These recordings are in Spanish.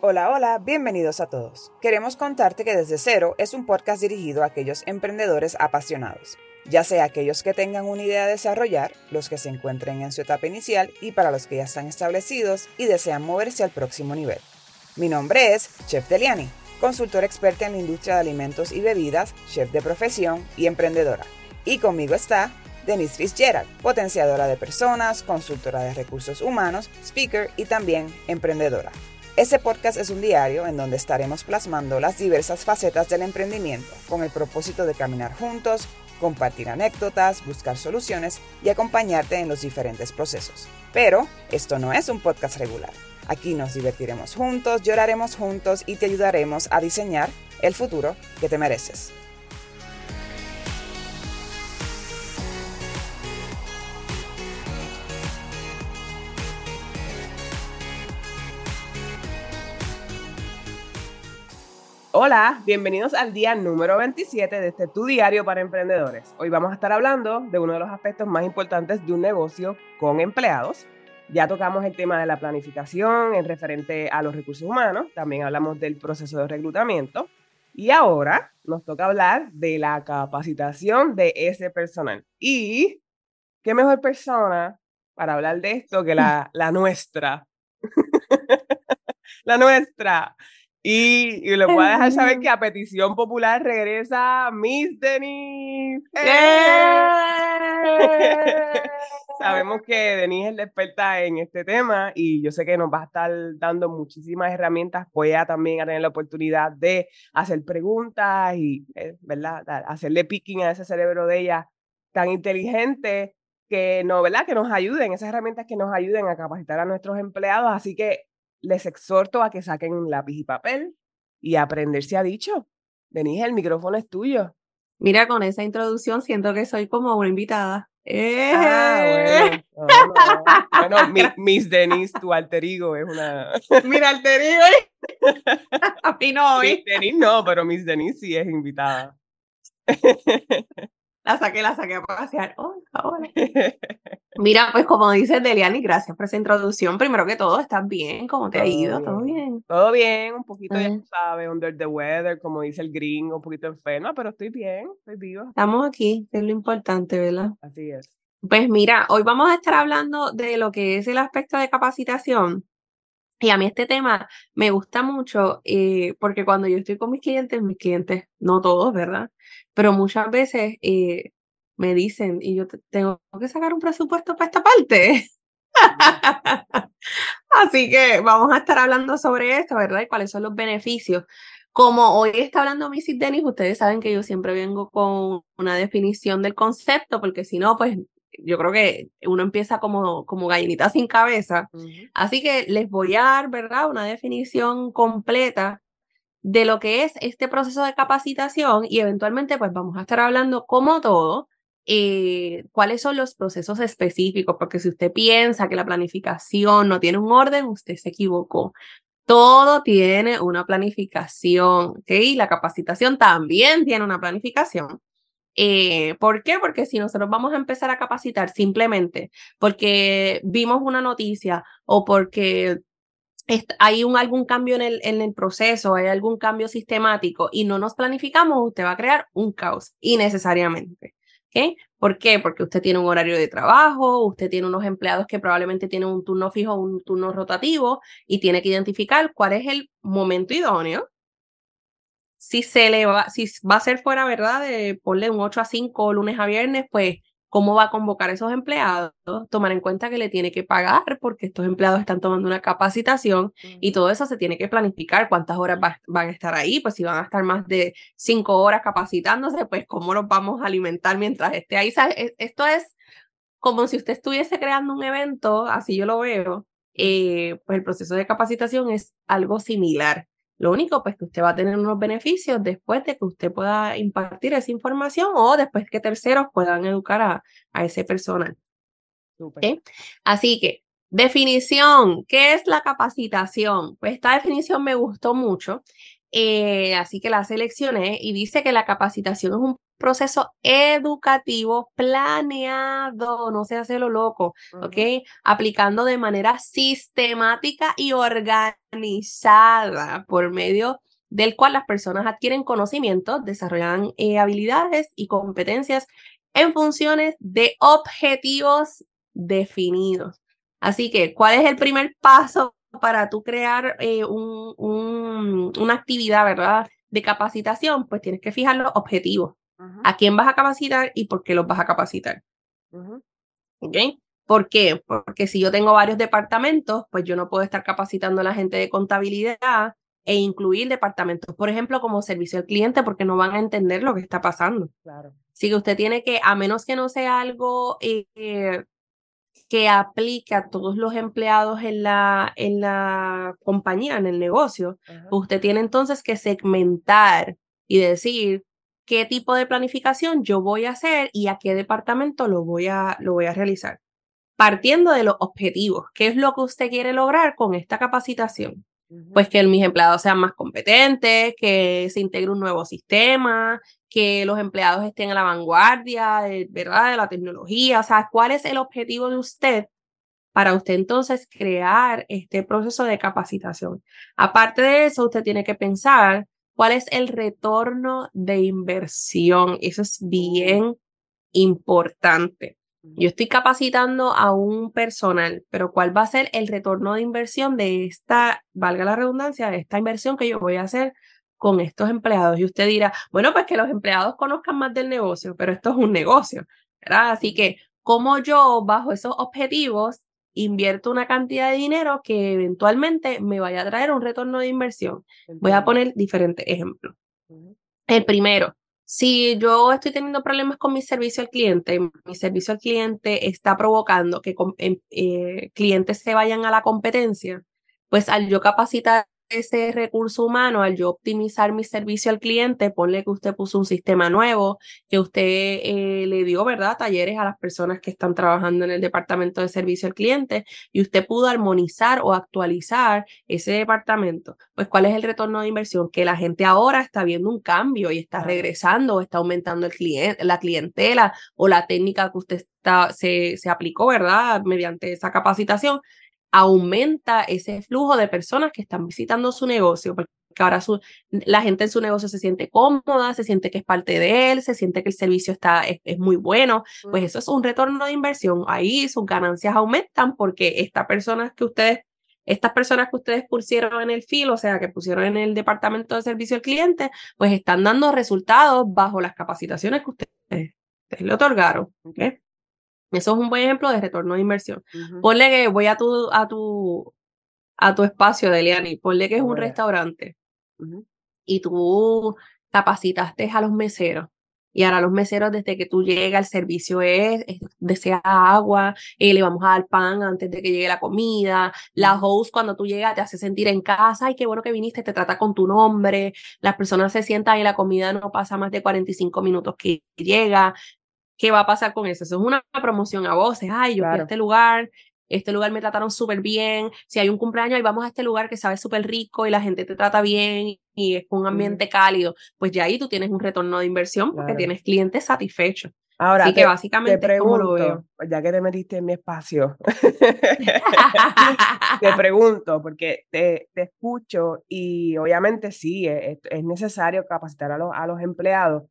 Hola, hola, bienvenidos a todos. Queremos contarte que Desde Cero es un podcast dirigido a aquellos emprendedores apasionados, ya sea aquellos que tengan una idea a desarrollar, los que se encuentren en su etapa inicial y para los que ya están establecidos y desean moverse al próximo nivel. Mi nombre es Chef Deliani, consultora experta en la industria de alimentos y bebidas, chef de profesión y emprendedora. Y conmigo está Denise Fitzgerald, potenciadora de personas, consultora de recursos humanos, speaker y también emprendedora. Este podcast es un diario en donde estaremos plasmando las diversas facetas del emprendimiento con el propósito de caminar juntos, compartir anécdotas, buscar soluciones y acompañarte en los diferentes procesos. Pero esto no es un podcast regular. Aquí nos divertiremos juntos, lloraremos juntos y te ayudaremos a diseñar el futuro que te mereces. Hola, bienvenidos al día número 27 de este Tu Diario para Emprendedores. Hoy vamos a estar hablando de uno de los aspectos más importantes de un negocio con empleados. Ya tocamos el tema de la planificación en referente a los recursos humanos, también hablamos del proceso de reclutamiento y ahora nos toca hablar de la capacitación de ese personal. Y qué mejor persona para hablar de esto que la, la nuestra. la nuestra. Y, y le voy a dejar saber que a petición popular regresa Miss Denise. ¡Eh! Sabemos que Denise es la experta en este tema y yo sé que nos va a estar dando muchísimas herramientas. Voy a también a tener la oportunidad de hacer preguntas y, eh, ¿verdad? Hacerle picking a ese cerebro de ella tan inteligente que no, ¿verdad? Que nos ayuden, esas herramientas que nos ayuden a capacitar a nuestros empleados. Así que les exhorto a que saquen lápiz y papel y aprender se ha dicho. Denise, el micrófono es tuyo. Mira, con esa introducción siento que soy como una invitada. Ah, ¡Eh! bueno. bueno, mi, Miss Denise, tu alter ego es una. Mira, alter ego. A mí no, Miss Denise no, pero Miss Denise sí es invitada. La saqué, la saqué a pasear. Hola, hola. Mira, pues como dice Deliani, gracias por esa introducción. Primero que todo, ¿estás bien? ¿Cómo te ha ido? ¿Todo bien? Todo bien, un poquito, ya tú sabes, under the weather, como dice el gringo, un poquito enferma, pero estoy bien, estoy viva. Estamos aquí, que es lo importante, ¿verdad? Así es. Pues mira, hoy vamos a estar hablando de lo que es el aspecto de capacitación. Y a mí este tema me gusta mucho eh, porque cuando yo estoy con mis clientes, mis clientes, no todos, ¿verdad? Pero muchas veces eh, me dicen, y yo te- tengo que sacar un presupuesto para esta parte. Así que vamos a estar hablando sobre eso, ¿verdad? Y cuáles son los beneficios. Como hoy está hablando Mrs. Dennis, ustedes saben que yo siempre vengo con una definición del concepto, porque si no, pues yo creo que uno empieza como, como gallinita sin cabeza. Así que les voy a dar, ¿verdad? Una definición completa de lo que es este proceso de capacitación y eventualmente pues vamos a estar hablando como todo, eh, cuáles son los procesos específicos, porque si usted piensa que la planificación no tiene un orden, usted se equivocó. Todo tiene una planificación, ¿ok? La capacitación también tiene una planificación. Eh, ¿Por qué? Porque si nosotros vamos a empezar a capacitar simplemente porque vimos una noticia o porque hay un, algún cambio en el, proceso, hay algún cambio sistemático y no nos planificamos, usted va a crear un caos innecesariamente. ¿ok? ¿Por qué? Porque usted tiene un horario de trabajo, usted tiene unos empleados que probablemente tienen un turno fijo un turno rotativo y tiene que identificar cuál es el momento idóneo si se le va, si va a ser fuera, ¿verdad? De ponle un 8 a 5 lunes a viernes, pues, ¿cómo va a convocar a esos empleados? Tomar en cuenta que le tiene que pagar porque estos empleados están tomando una capacitación y todo eso se tiene que planificar. ¿Cuántas horas va- van a estar ahí? Pues si van a estar más de 5 horas capacitándose, pues ¿cómo los vamos a alimentar mientras esté ahí? ¿Sabe? E- Esto es como si usted estuviese creando un evento, así yo lo veo, eh, pues el proceso de capacitación es algo similar. Lo único, pues, que usted va a tener unos beneficios después de que usted pueda impartir esa información o después que terceros puedan educar a, a ese personal. Así que, definición, ¿qué es la capacitación? Pues esta definición me gustó mucho Eh, así que la seleccioné y dice que la capacitación es un proceso educativo planeado, no se hace lo loco, ¿ok? Aplicando de manera sistemática y organizada por medio del cual las personas adquieren conocimientos, desarrollan eh, habilidades y competencias en funciones de objetivos definidos. Así que, ¿cuál es el primer paso para tú crear eh, un, una actividad, ¿verdad? De capacitación, pues tienes que fijar los objetivos. ¿A quién vas a capacitar y por qué los vas a capacitar? ¿Ok? ¿Por qué? Porque si yo tengo varios departamentos, pues yo no puedo estar capacitando a la gente de contabilidad e incluir departamentos, por ejemplo, como servicio al cliente, porque no van a entender lo que está pasando. Claro. Así que usted tiene que, a menos que no sea algo eh, que aplique a todos los empleados en la, en la compañía, en el negocio, usted tiene entonces que segmentar y decir qué tipo de planificación yo voy a hacer y a qué departamento lo voy a, lo voy a realizar. Partiendo de los objetivos, ¿qué es lo que usted quiere lograr con esta capacitación? Pues que mis empleados sean más competentes, que se integre un nuevo sistema, que los empleados estén a la vanguardia, de, ¿verdad? De la tecnología. O sea, ¿cuál es el objetivo de usted para usted entonces crear este proceso de capacitación? Aparte de eso, usted tiene que pensar cuál es el retorno de inversión. Eso es bien importante. Yo estoy capacitando a un personal, pero ¿cuál va a ser el retorno de inversión de esta, valga la redundancia, de esta inversión que yo voy a hacer con estos empleados? Y usted dirá, bueno, pues que los empleados conozcan más del negocio, pero esto es un negocio, ¿verdad? Así que, ¿cómo yo, bajo esos objetivos, invierto una cantidad de dinero que eventualmente me vaya a traer un retorno de inversión? Voy a poner diferentes ejemplos. El primero, si yo estoy teniendo problemas con mi servicio al cliente, mi servicio al cliente está provocando que em, eh, clientes se vayan a la competencia, pues al yo capacitar ese recurso humano, al yo optimizar mi servicio al cliente, ponle que usted puso un sistema nuevo, que usted eh, le dio, ¿verdad?, talleres a las personas que están trabajando en el departamento de servicio al cliente y usted pudo armonizar o actualizar ese departamento. Pues, ¿cuál es el retorno de inversión? Que la gente ahora está viendo un cambio y está regresando o está aumentando el cliente, la clientela o la técnica que usted está, se, se aplicó, ¿verdad?, mediante esa capacitación aumenta ese flujo de personas que están visitando su negocio, porque ahora su, la gente en su negocio se siente cómoda, se siente que es parte de él, se siente que el servicio está, es, muy bueno, pues eso es un retorno de inversión. Ahí sus ganancias aumentan porque estas personas que ustedes, estas personas que ustedes pusieron en el filo, o sea, que pusieron en el departamento de servicio al cliente, pues están dando resultados bajo las capacitaciones que ustedes, le otorgaron. Eso es un buen ejemplo de retorno de inversión. Ponle que voy a tu, a tu, a tu espacio, Deliani, ponle que es un restaurante y tú capacitaste a los meseros. Y ahora los meseros, desde que tú llegas, el servicio es, desea agua, eh, le vamos a dar pan antes de que llegue la comida. La host, cuando tú llegas, te hace sentir en casa. Ay, qué bueno que viniste, te trata con tu nombre. Las personas se sientan y la comida no pasa más de 45 minutos que llega. ¿Qué va a pasar con eso? Eso es una promoción a voces. Ay, yo fui a este lugar, este lugar me trataron súper bien. Si hay un cumpleaños, y vamos a este lugar que sabe súper rico y la gente te trata bien y es un ambiente cálido. Pues ya ahí tú tienes un retorno de inversión porque tienes clientes satisfechos. Ahora, Así que básicamente te pregunto, ya que te metiste en mi espacio, te pregunto, porque te, te, escucho y obviamente sí, es, es necesario capacitar a los, a los empleados,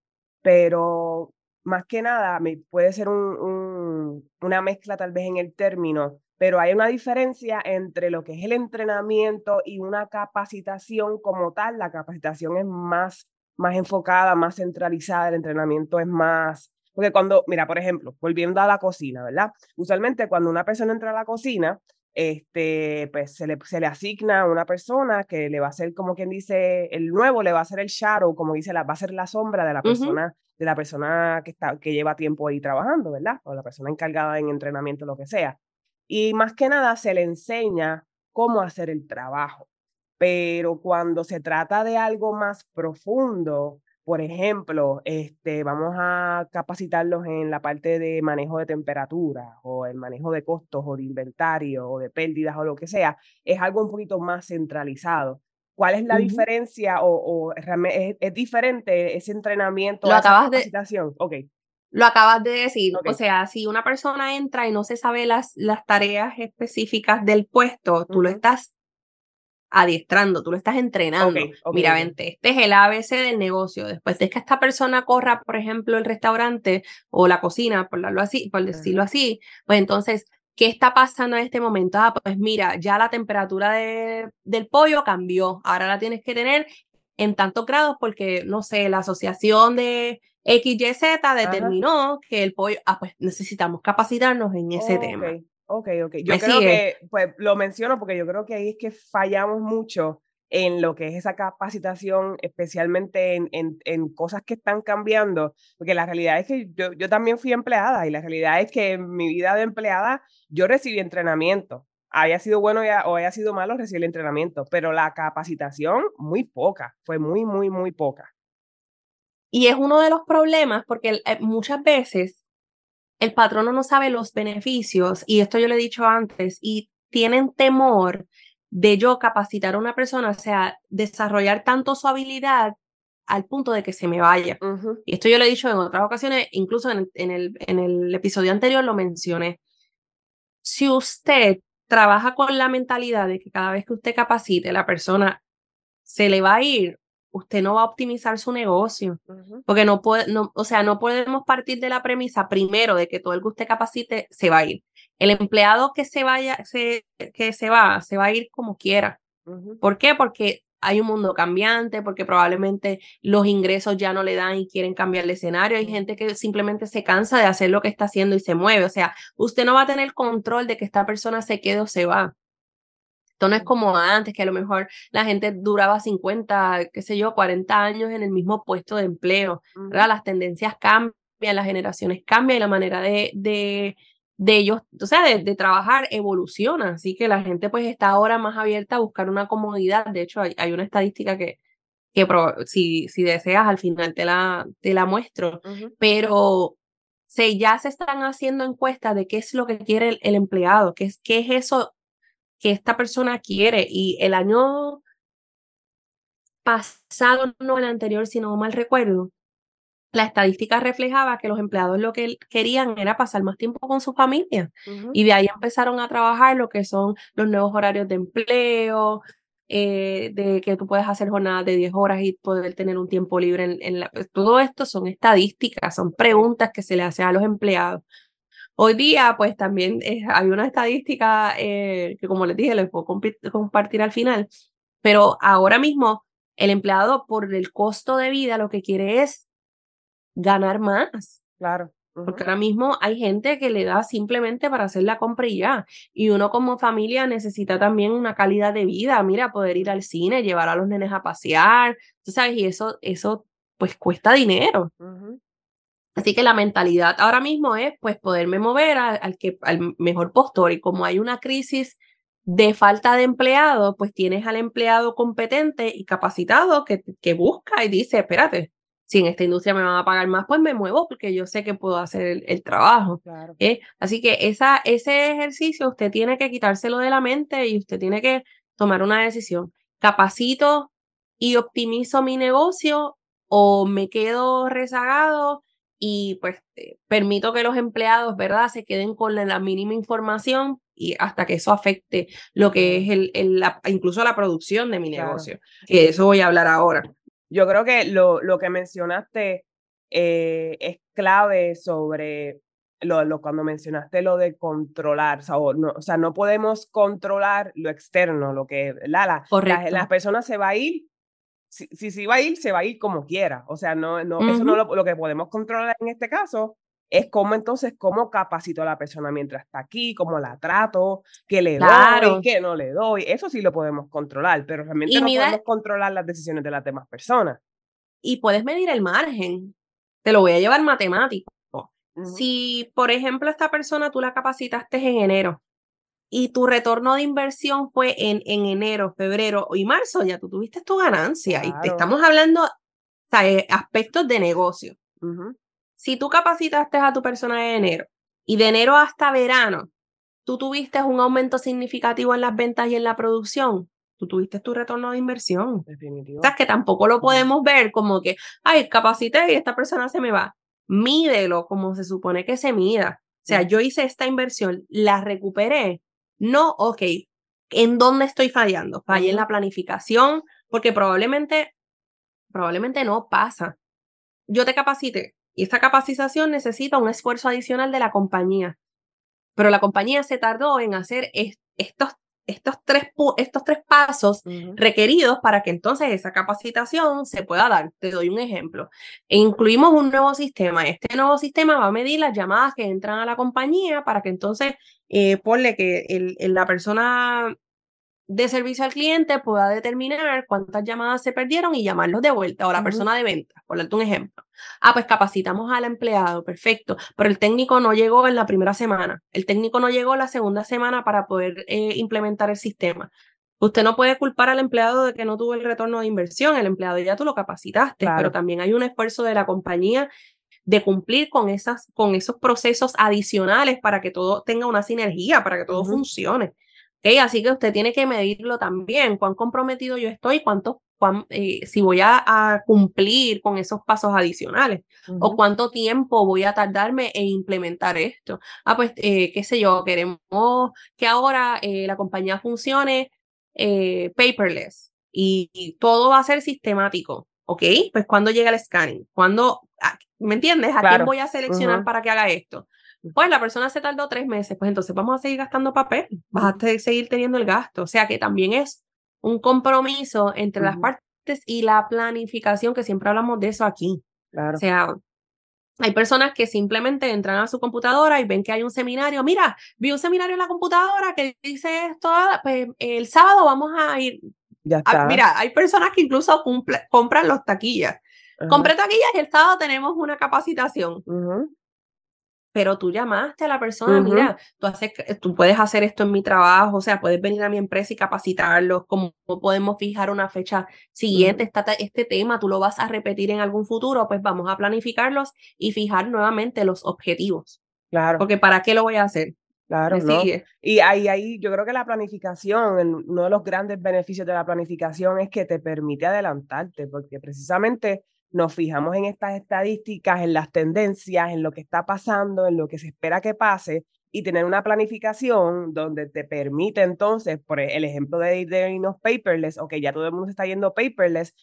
pero más que nada puede ser una mezcla tal vez en el término, pero hay una diferencia entre lo que es el entrenamiento y una capacitación como tal. La capacitación es más, más enfocada, más centralizada, el entrenamiento es más... Porque cuando, mira, por ejemplo, volviendo a la cocina, ¿verdad? Usualmente cuando una persona entra a la cocina, este, pues se le, se le asigna a una persona que le va a hacer, como quien dice, el nuevo le va a hacer el shadow, como dice, la, va a ser la sombra de la persona de la persona que, está, que lleva tiempo ahí trabajando, ¿verdad? O la persona encargada en entrenamiento, lo que sea. Y más que nada se le enseña cómo hacer el trabajo. Pero cuando se trata de algo más profundo, por ejemplo, este, vamos a capacitarlos en la parte de manejo de temperatura o el manejo de costos o de inventario o de pérdidas o lo que sea, es algo un poquito más centralizado. ¿Cuál es la diferencia o, o es, es, diferente ese entrenamiento? Lo acabas de... Ok. Lo acabas de decir, o sea, si una persona entra y no se sabe las, las tareas específicas del puesto, tú lo estás adiestrando, tú lo estás entrenando. Mira, vente, este es el ABC del negocio. Después de que esta persona corra, por ejemplo, el restaurante o la cocina, por, así, por decirlo así, pues entonces, ¿qué está pasando en este momento? Ah, pues mira, ya la temperatura de, del pollo cambió. Ahora la tienes que tener en tantos grados porque, no sé, la asociación de XYZ determinó que el pollo, ah, pues necesitamos capacitarnos en ese tema. Ok, ok. Yo creo que, pues lo menciono porque yo creo que ahí es que fallamos mucho en lo que es esa capacitación, especialmente en, en, cosas que están cambiando, porque la realidad es que yo, yo también fui empleada y la realidad es que en mi vida de empleada yo recibí entrenamiento, haya sido bueno o haya sido malo, recibí el entrenamiento, pero la capacitación muy poca, fue muy, muy, muy poca. Y es uno de los problemas porque eh, muchas veces el patrono no sabe los beneficios, y esto yo lo he dicho antes, y tienen temor de yo capacitar a una persona, o sea, desarrollar tanto su habilidad al punto de que se me vaya. Y esto yo lo he dicho en otras ocasiones, incluso en, en, el, en el episodio anterior lo mencioné. Si usted trabaja con la mentalidad de que cada vez que usted capacite, la persona se le va a ir, usted no va a optimizar su negocio, porque no puede, no, o sea, no podemos partir de la premisa primero de que todo el que usted capacite se va a ir. El empleado que se vaya, se, que se va, se va a ir como quiera. ¿Por qué? Porque hay un mundo cambiante, porque probablemente los ingresos ya no le dan y quieren cambiar el escenario. Hay gente que simplemente se cansa de hacer lo que está haciendo y se mueve. O sea, usted no va a tener control de que esta persona se quede o se va. Esto no es como antes, que a lo mejor la gente duraba 50, qué sé yo, 40 años en el mismo puesto de empleo. Las tendencias cambian, las generaciones cambian y la manera de, de, de ellos, o sea, de, trabajar evoluciona. Así que la gente pues está ahora más abierta a buscar una comodidad. De hecho, hay, hay una estadística que, que si, si deseas al final te la, te la muestro. Pero se, ya se están haciendo encuestas de qué es lo que quiere el, el empleado, qué es, qué es eso que esta persona quiere. Y el año pasado, no el anterior, sino mal recuerdo, la estadística reflejaba que los empleados lo que querían era pasar más tiempo con su familia. Y de ahí empezaron a trabajar lo que son los nuevos horarios de empleo, eh, de que tú puedes hacer jornadas de 10 horas y poder tener un tiempo libre en, en la... Pues, todo esto son estadísticas, son preguntas que se le hacen a los empleados. Hoy día, pues también eh, hay una estadística eh, que, como les dije, les puedo compartir al final, pero ahora mismo el empleado por el costo de vida lo que quiere es ganar más. Claro. Porque ahora mismo hay gente que le da simplemente para hacer la compra y ya. Y uno como familia necesita también una calidad de vida. Mira, poder ir al cine, llevar a los nenes a pasear, tú sabes, y eso, eso pues cuesta dinero. Así que la mentalidad ahora mismo es pues poderme mover al, que, al mejor postor y como hay una crisis de falta de empleado, pues tienes al empleado competente y capacitado que, que busca y dice, espérate, si en esta industria me van a pagar más, pues me muevo porque yo sé que puedo hacer el, trabajo. ¿eh? Así que esa, ese ejercicio usted tiene que quitárselo de la mente y usted tiene que tomar una decisión. ¿Capacito y optimizo mi negocio o me quedo rezagado y pues eh, permito que los empleados, ¿verdad?, se queden con la, mínima información y hasta que eso afecte lo que es el, el incluso la producción de mi negocio, que eso voy a hablar ahora. Yo creo que lo, lo que mencionaste eh, es clave sobre lo, lo, cuando mencionaste lo de controlar, o sea, no, o sea, no podemos controlar lo externo, lo que la, la, las personas se va a ir si, si se va a ir, se va a ir como quiera. O sea, no, no, eso no lo, lo, que podemos controlar en este caso es cómo entonces, cómo capacito a la persona mientras está aquí, cómo la trato, qué le doy, qué no le doy. Eso sí lo podemos controlar, pero realmente no podemos controlar las decisiones de las demás personas. Y puedes medir el margen. Te lo voy a llevar matemático. Si, por ejemplo, esta persona tú la capacitaste en enero y tu retorno de inversión fue en, en enero, febrero y marzo, ya tú tuviste tu ganancia. Y te estamos hablando de aspectos de negocio. Si tú capacitaste a tu persona en enero y de enero hasta verano, tú tuviste un aumento significativo en las ventas y en la producción, tú tuviste tu retorno de inversión. Definitivo. O sea, que tampoco lo podemos ver como que, ay, capacité y esta persona se me va. Mídelo como se supone que se mida. O sea, yo hice esta inversión, la recuperé. No, ok, ¿en dónde estoy fallando? Fallé en la planificación, porque probablemente, probablemente no pasa. Yo te capacité y esta capacitación necesita un esfuerzo adicional de la compañía. Pero la compañía se tardó en hacer estos estos tres, estos tres pasos requeridos para que entonces esa capacitación se pueda dar. Te doy un ejemplo. E incluimos un nuevo sistema. Este nuevo sistema va a medir las llamadas que entran a la compañía para que entonces eh, ponle que el, la persona de servicio al cliente pueda determinar cuántas llamadas se perdieron y llamarlos de vuelta o la persona de venta, por darte un ejemplo. Ah, pues capacitamos al empleado, perfecto, pero el técnico no llegó en la primera semana, el técnico no llegó la segunda semana para poder eh, implementar el sistema. Usted no puede culpar al empleado de que no tuvo el retorno de inversión, el empleado ya tú lo capacitaste, pero también hay un esfuerzo de la compañía de cumplir con, esas, con esos procesos adicionales para que todo tenga una sinergia, para que todo funcione. Así que usted tiene que medirlo también, cuán comprometido yo estoy, cuánto, eh, si voy a, cumplir con esos pasos adicionales o cuánto tiempo voy a tardarme en implementar esto. Ah, pues, eh, qué sé yo, queremos que ahora eh, la compañía funcione paperless y, todo va a ser sistemático. ¿Ok? Pues cuando llega el scanning, cuando, ¿me entiendes? ¿A quién voy a seleccionar para que haga esto? Pues la persona se tardó tres meses, pues entonces vamos a seguir gastando papel, vas a seguir teniendo el gasto. O sea que también es un compromiso entre las partes y la planificación, que siempre hablamos de eso aquí. O sea, hay personas que simplemente entran a su computadora y ven que hay un seminario. Mira, vi un seminario en la computadora que dice esto, pues el sábado vamos a ir. Ya está. mira, hay personas que incluso compran los taquillas. Compré taquillas y el sábado tenemos una capacitación pero tú llamaste a la persona, mira, tú, haces, tú puedes hacer esto en mi trabajo, o sea, puedes venir a mi empresa y capacitarlos, cómo podemos fijar una fecha siguiente, este tema tú lo vas a repetir en algún futuro, pues vamos a planificarlos y fijar nuevamente los objetivos. Claro. Porque ¿para qué lo voy a hacer? Claro, no. Y ahí, ahí yo creo que la planificación, uno de los grandes beneficios de la planificación es que te permite adelantarte, porque precisamente nos fijamos en estas estadísticas, en las tendencias, en lo que está pasando, en lo que se espera que pase y tener una planificación donde te permite entonces, por e, el ejemplo de, irnos paperless, ok, ya todo el mundo se está yendo paperless,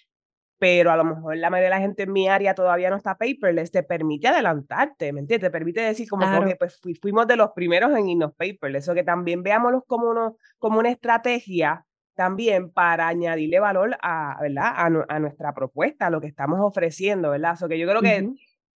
pero a lo mejor la mayoría de la gente en mi área todavía no está paperless, te permite adelantarte, ¿me entiendes? Te permite decir como que pues fuimos de los primeros en irnos paperless, o que también veámoslos como, uno, como una estrategia también para añadirle valor a, ¿verdad? A, nuestra propuesta, a lo que estamos ofreciendo, ¿verdad? So que yo creo que,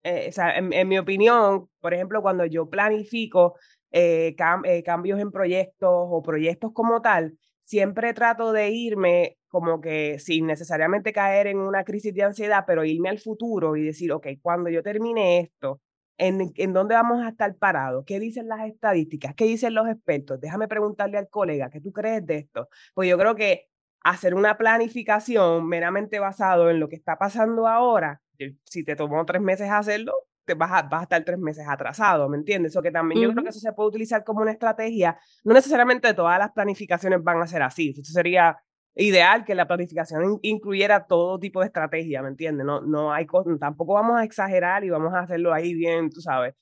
eh, o sea, en, mi opinión, por ejemplo, cuando yo planifico eh, eh, cambios en proyectos o proyectos como tal, siempre trato de irme como que sin necesariamente caer en una crisis de ansiedad, pero irme al futuro y decir, ok, cuando yo termine esto, en, dónde vamos a estar parados, qué dicen las estadísticas, qué dicen los expertos. Déjame preguntarle al colega, ¿qué tú crees de esto? Pues yo creo que hacer una planificación meramente basado en lo que está pasando ahora, si te tomó tres meses hacerlo, te vas a, vas a estar tres meses atrasado, ¿me entiendes? O que también yo creo que eso se puede utilizar como una estrategia. No necesariamente todas las planificaciones van a ser así. Eso sería ideal que la planificación incluyera todo tipo de estrategia, ¿me entiendes? No, no hay, tampoco vamos a exagerar y vamos a hacerlo ahí bien, tú sabes.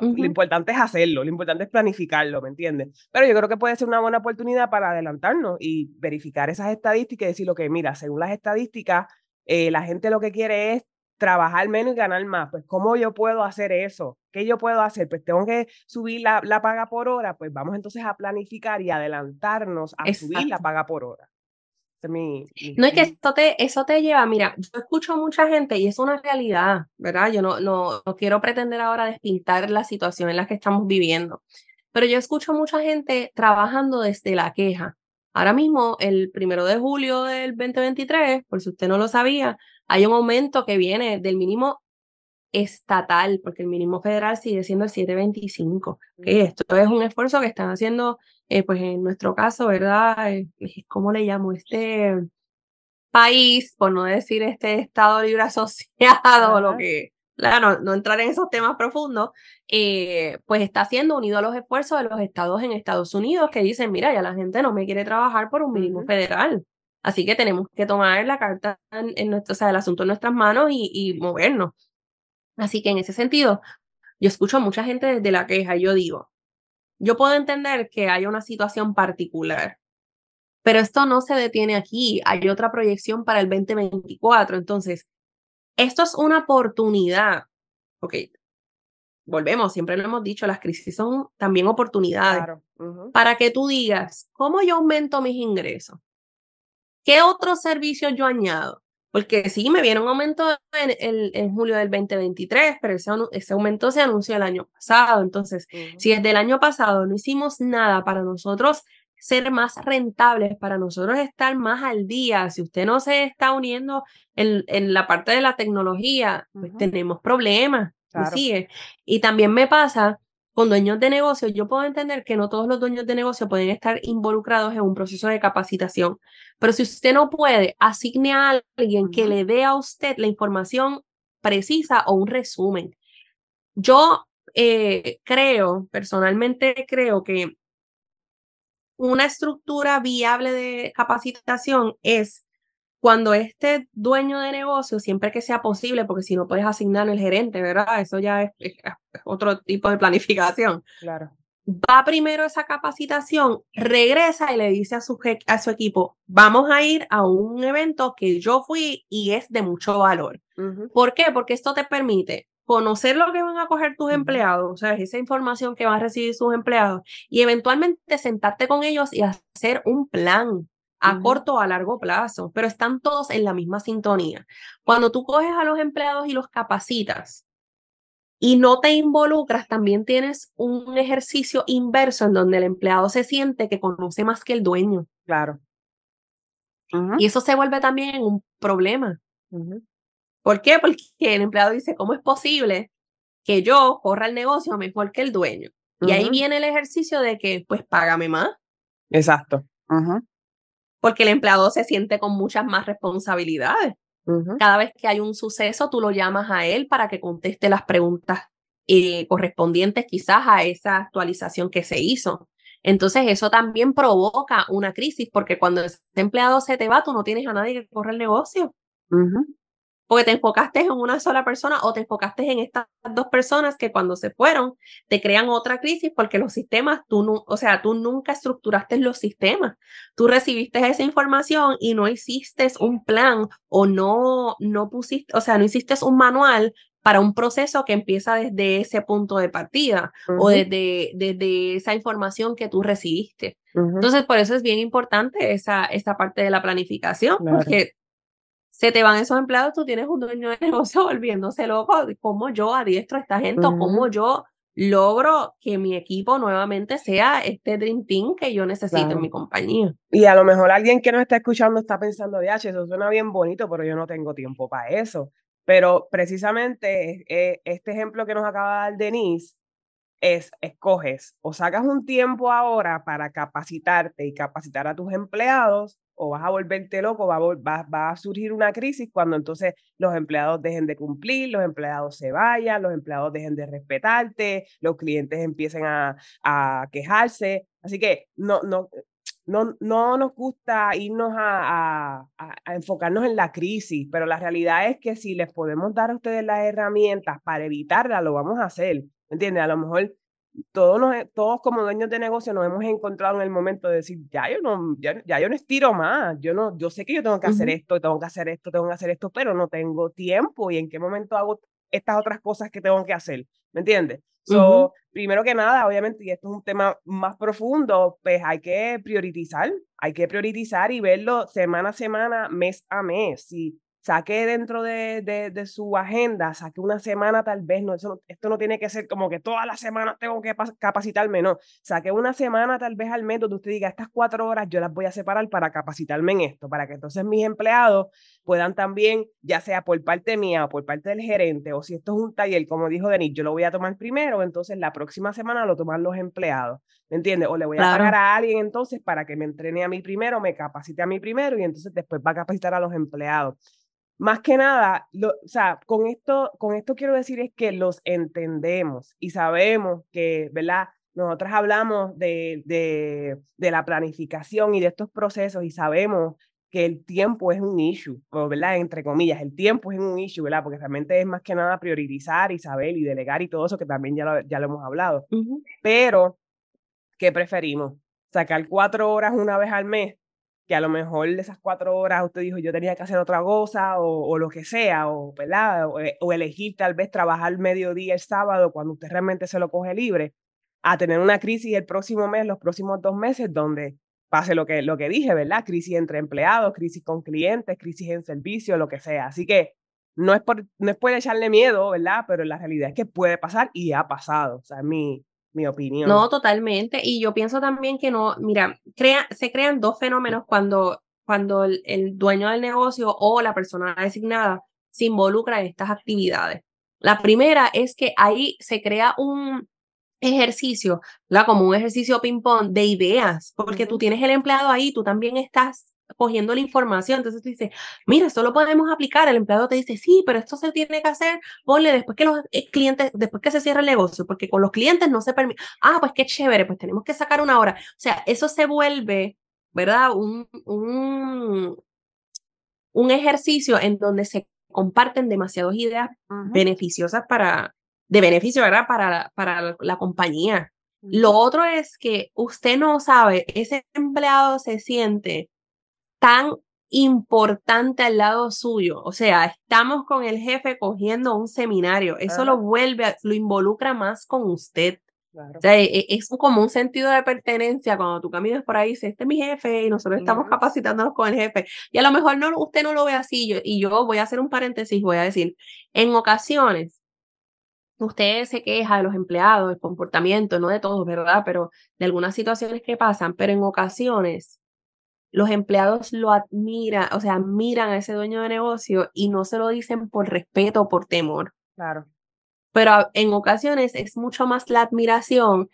Lo importante es hacerlo, lo importante es planificarlo, ¿me entiendes? Pero yo creo que puede ser una buena oportunidad para adelantarnos y verificar esas estadísticas y decir, lo que mira, según las estadísticas, eh, la gente lo que quiere es trabajar menos y ganar más. Pues, ¿cómo yo puedo hacer eso? ¿Qué yo puedo hacer? Pues tengo que subir la, la paga por hora, pues vamos entonces a planificar y adelantarnos a subir la paga por hora no, es que esto te, eso te lleva, mira, yo escucho mucha gente y es una realidad, ¿verdad? Yo no, no, no quiero pretender ahora despintar la situación en la que estamos viviendo, pero yo escucho mucha gente trabajando desde la queja. Ahora mismo, el primero de julio del 2023, por si usted no lo sabía, hay un aumento que viene del mínimo estatal, porque el mínimo federal sigue siendo el 725. Esto es un esfuerzo que están haciendo, eh, pues en nuestro caso, ¿verdad? Eh, ¿Cómo le llamo? Este país, por no decir este Estado Libre Asociado, o lo que, claro, no, entrar en esos temas profundos, eh, pues está siendo unido a los esfuerzos de los estados en Estados Unidos que dicen, mira, ya la gente no me quiere trabajar por un mínimo federal. Así que tenemos que tomar la carta en, nuestro, o sea, el asunto en nuestras manos y, y movernos. Así que en ese sentido, yo escucho a mucha gente desde la queja y yo digo, yo puedo entender que hay una situación particular, pero esto no se detiene aquí, hay otra proyección para el 2024. Entonces, esto es una oportunidad. Ok, volvemos, siempre lo hemos dicho, las crisis son también oportunidades para que tú digas, ¿cómo yo aumento mis ingresos? ¿Qué otros servicios yo añado? Porque sí, me viene un aumento en, en, julio del 2023, pero ese, ese, aumento se anunció el año pasado. Entonces, si desde el año pasado no hicimos nada para nosotros ser más rentables, para nosotros estar más al día, si usted no se está uniendo en, en la parte de la tecnología, pues tenemos problemas. Y también me pasa con dueños de negocio, yo puedo entender que no todos los dueños de negocio pueden estar involucrados en un proceso de capacitación, pero si usted no puede, asigne a alguien que le dé a usted la información precisa o un resumen. Yo eh, creo, personalmente creo que una estructura viable de capacitación es cuando este dueño de negocio, siempre que sea posible, porque si no puedes asignar el gerente, ¿verdad? Eso ya es, otro tipo de planificación. Claro. Va primero esa capacitación, regresa y le dice a su, a su equipo, vamos a ir a un evento que yo fui y es de mucho valor. ¿Por qué? Porque esto te permite conocer lo que van a coger tus empleados, o sea, esa información que van a recibir sus empleados y eventualmente sentarte con ellos y hacer un plan a corto o a largo plazo, pero están todos en la misma sintonía. Cuando tú coges a los empleados y los capacitas y no te involucras, también tienes un ejercicio inverso en donde el empleado se siente que conoce más que el dueño. Claro. Y eso se vuelve también un problema. ¿Por qué? Porque el empleado dice, ¿cómo es posible que yo corra el negocio mejor que el dueño? Y ahí viene el ejercicio de que, pues, págame más. Exacto porque el empleado se siente con muchas más responsabilidades. Cada vez que hay un suceso, tú lo llamas a él para que conteste las preguntas eh, correspondientes quizás a esa actualización que se hizo. Entonces, eso también provoca una crisis, porque cuando ese empleado se te va, tú no tienes a nadie que corra el negocio porque te enfocaste en una sola persona o te enfocaste en estas dos personas que cuando se fueron te crean otra crisis porque los sistemas, tú no, o sea, tú nunca estructuraste los sistemas. Tú recibiste esa información y no hiciste un plan o no, no pusiste, o sea, no hiciste un manual para un proceso que empieza desde ese punto de partida o desde, desde esa información que tú recibiste. Entonces, por eso es bien importante esa, esa parte de la planificación, porque se te van esos empleados, tú tienes un dueño de negocio volviéndose loco, cómo yo adiestro a esta gente, cómo yo logro que mi equipo nuevamente sea este Dream Team que yo necesito en mi compañía. Y a lo mejor alguien que nos está escuchando está pensando, de H, eso suena bien bonito, pero yo no tengo tiempo para eso. Pero precisamente eh, este ejemplo que nos acaba de dar Denise es, escoges o sacas un tiempo ahora para capacitarte y capacitar a tus empleados o vas a volverte loco, va a, va, a surgir una crisis cuando entonces los empleados dejen de cumplir, los empleados se vayan, los empleados dejen de respetarte, los clientes empiecen a, a quejarse. Así que no, no, no, no nos gusta irnos a, a, enfocarnos en la crisis, pero la realidad es que si les podemos dar a ustedes las herramientas para evitarla, lo vamos a hacer. ¿Entiendes? A lo mejor todos, nos, todos como dueños de negocio nos hemos encontrado en el momento de decir, ya yo no, ya, yo no estiro más, yo no, yo sé que yo tengo que hacer esto, tengo que hacer esto, tengo que hacer esto, pero no tengo tiempo y en qué momento hago estas otras cosas que tengo que hacer, ¿me entiendes? So, Primero que nada, obviamente, y esto es un tema más profundo, pues hay que priorizar, hay que priorizar y verlo semana a semana, mes a mes. Si saque dentro de, de, su agenda, saque una semana tal vez, no, eso esto no tiene que ser como que todas las semanas tengo que capacitarme, no, saque una semana tal vez al mes donde usted diga, estas cuatro horas yo las voy a separar para capacitarme en esto, para que entonces mis empleados puedan también, ya sea por parte mía o por parte del gerente, o si esto es un taller, como dijo Denis, yo lo voy a tomar primero, entonces la próxima semana lo toman los empleados, ¿me entiendes? O le voy a pagar a alguien entonces para que me entrene a mí primero, me capacite a mí primero y entonces después va a capacitar a los empleados más que nada, o sea, con esto, con esto quiero decir es que los entendemos y sabemos que, ¿verdad? Nosotros hablamos de, de, de la planificación y de estos procesos y sabemos que el tiempo es un issue, ¿verdad? Entre comillas, el tiempo es un issue, ¿verdad? Porque realmente es más que nada priorizar y saber y delegar y todo eso que también ya lo, ya lo hemos hablado. Pero, ¿qué preferimos? ¿Sacar cuatro horas una vez al mes? Que a lo mejor de esas cuatro horas usted dijo yo tenía que hacer otra cosa o, o lo que sea, o, ¿verdad? O, eh, o elegir tal vez trabajar mediodía el sábado cuando usted realmente se lo coge libre, a tener una crisis el próximo mes, los próximos dos meses, donde pase lo que, lo que dije, ¿verdad? Crisis entre empleados, crisis con clientes, crisis en servicio, lo que sea. Así que no es por, no es por echarle miedo, ¿verdad? Pero la realidad es que puede pasar y ha pasado. O sea, mi, mi opinión. No, totalmente. Y yo pienso también que no, mira, crea, se crean dos fenómenos cuando, cuando el, el dueño del negocio o la persona designada se involucra en estas actividades. La primera es que ahí se crea un, ejercicio, ¿verdad? como un ejercicio ping-pong de ideas, porque tú tienes el empleado ahí, tú también estás cogiendo la información, entonces tú dices, mira, esto lo podemos aplicar, el empleado te dice, sí, pero esto se tiene que hacer, ponle después que los eh, clientes, después que se cierra el negocio, porque con los clientes no se permite, ah, pues qué chévere, pues tenemos que sacar una hora, o sea, eso se vuelve, ¿verdad? Un, un, un ejercicio en donde se comparten demasiadas ideas beneficiosas para, de beneficio, ¿verdad? Para, para la compañía. Lo otro es que usted no sabe, ese empleado se siente tan importante al lado suyo. O sea, estamos con el jefe cogiendo un seminario. Eso lo vuelve, lo involucra más con usted. O sea, e, e, es como un sentido de pertenencia cuando tú caminas por ahí, dices, este es mi jefe y nosotros estamos capacitándonos con el jefe. Y a lo mejor no, usted no lo ve así. Yo, y yo voy a hacer un paréntesis, voy a decir, en ocasiones usted se queja de los empleados, el comportamiento, no de todos, ¿verdad? Pero de algunas situaciones que pasan, pero en ocasiones los empleados lo admiran, o sea, admiran a ese dueño de negocio y no se lo dicen por respeto o por temor. Claro. Pero en ocasiones es mucho más la admiración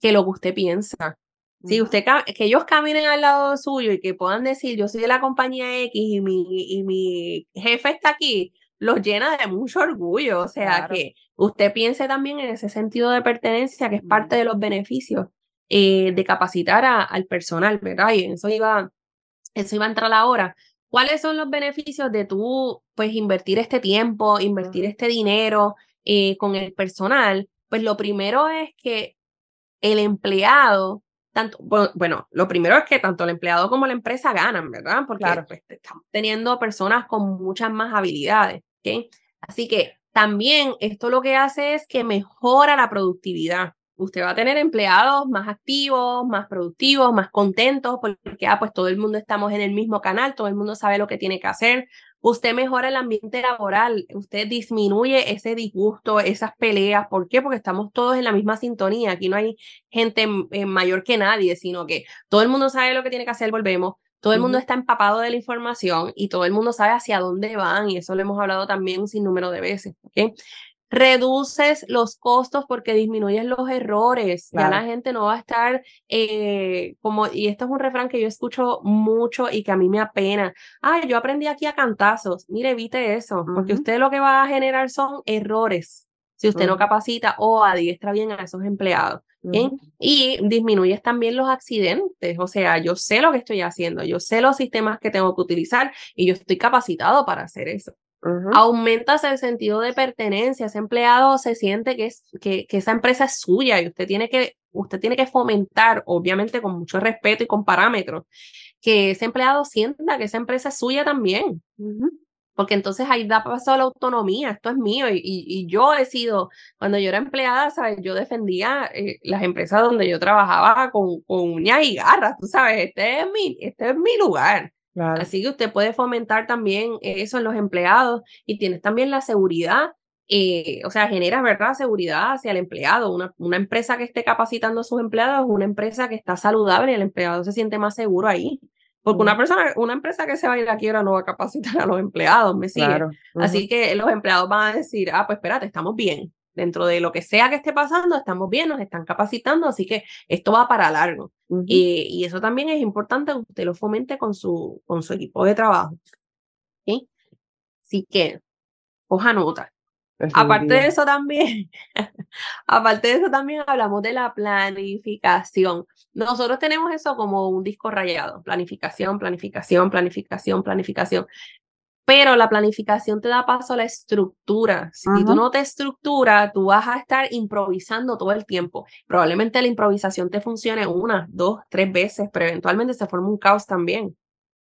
que lo que usted piensa. Si usted que ellos caminen al lado suyo y que puedan decir, yo soy de la compañía X y mi, y mi jefe está aquí, los llena de mucho orgullo. O sea, que usted piense también en ese sentido de pertenencia, que es parte de los beneficios eh, de capacitar al personal, ¿verdad? Y eso iba, eso iba a entrar ahora. ¿Cuáles son los beneficios de tú, pues, invertir este tiempo, invertir este dinero eh, con el personal? Pues lo primero es que el empleado tanto, bueno, lo primero es que tanto el empleado como la empresa ganan, ¿verdad? Porque claro. pues, estamos teniendo personas con muchas más habilidades, ¿ok? Así que también esto lo que hace es que mejora la productividad. Usted va a tener empleados más activos, más productivos, más contentos, porque ah, pues todo el mundo estamos en el mismo canal, todo el mundo sabe lo que tiene que hacer. Usted mejora el ambiente laboral, usted disminuye ese disgusto, esas peleas. ¿Por qué? Porque estamos todos en la misma sintonía. Aquí no hay gente eh, mayor que nadie, sino que todo el mundo sabe lo que tiene que hacer, volvemos todo el mundo está empapado de la información y todo el mundo sabe hacia dónde van y eso lo hemos hablado también sin número de veces. ¿okay? Reduces los costos porque disminuyes los errores. Ya la gente no va a estar eh, como, y esto es un refrán que yo escucho mucho y que a mí me apena. Ay, yo aprendí aquí a cantazos. Mire, evite eso, porque usted lo que va a generar son errores si usted no capacita o adiestra bien a esos empleados. Y disminuyes también los accidentes, o sea, yo sé lo que estoy haciendo, yo sé los sistemas que tengo que utilizar y yo estoy capacitado para hacer eso. Aumentas el sentido de pertenencia, ese empleado se siente que, es, que, que, esa empresa es suya y usted tiene, que, usted tiene que fomentar, obviamente con mucho respeto y con parámetros, que ese empleado sienta que esa empresa es suya también porque entonces ahí da paso a la autonomía, esto es mío y, y, yo he sido, cuando yo era empleada, ¿sabes? Yo defendía eh, las empresas donde yo trabajaba con, con, uñas y garras, tú sabes, este es mi, este es mi lugar. Así que usted puede fomentar también eso en los empleados y tienes también la seguridad, eh, o sea, generas, ¿verdad? Seguridad hacia el empleado. Una, una empresa que esté capacitando a sus empleados es una empresa que está saludable y el empleado se siente más seguro ahí. Porque una persona, una empresa que se va a ir a quiebra no va a capacitar a los empleados, ¿me sigue? Así que los empleados van a decir, ah, pues espérate, estamos bien. Dentro de lo que sea que esté pasando, estamos bien, nos están capacitando, así que esto va para largo. y, y, eso también es importante que usted lo fomente con su, con su equipo de trabajo. ¿Sí? Así que, coja nota. Aparte de eso también, aparte de eso también hablamos de la planificación. Nosotros tenemos eso como un disco rayado, planificación, planificación, planificación, planificación. Pero la planificación te da paso a la estructura. Si tú no te estructuras, tú vas a estar improvisando todo el tiempo. Probablemente la improvisación te funcione una, dos, tres veces, pero eventualmente se forma un caos también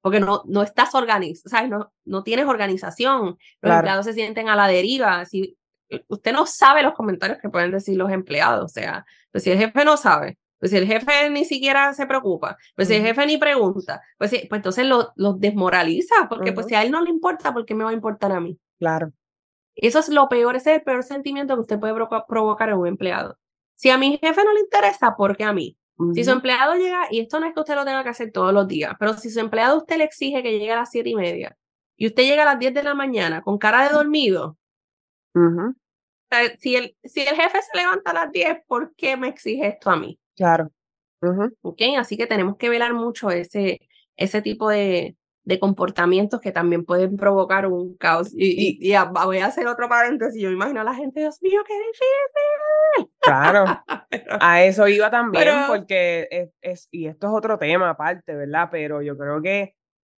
porque no, no estás organizado, ¿sabes? No, no tienes organización, los empleados se sienten a la deriva, si, eh, usted no sabe los comentarios que pueden decir los empleados, o sea, pues si el jefe no sabe, pues si el jefe ni siquiera se preocupa, pues si el jefe ni pregunta, pues, pues entonces lo, lo desmoraliza, porque pues si a él no le importa, ¿por qué me va a importar a mí? Claro. Eso es lo peor, ese es el peor sentimiento que usted puede provocar en un empleado. Si a mi jefe no le interesa, ¿por qué a mí? Si su empleado llega, y esto no es que usted lo tenga que hacer todos los días, pero si su empleado usted le exige que llegue a las siete y media y usted llega a las 10 de la mañana con cara de dormido, si, el, si el jefe se levanta a las 10, ¿por qué me exige esto a mí? Claro. Así que tenemos que velar mucho ese, ese tipo de, de comportamientos que también pueden provocar un caos. Y, y, voy a hacer otro paréntesis. Yo imagino a la gente, Dios mío, qué difícil. Claro, a eso iba también, porque es, es, y esto es otro tema aparte, ¿verdad? Pero yo creo que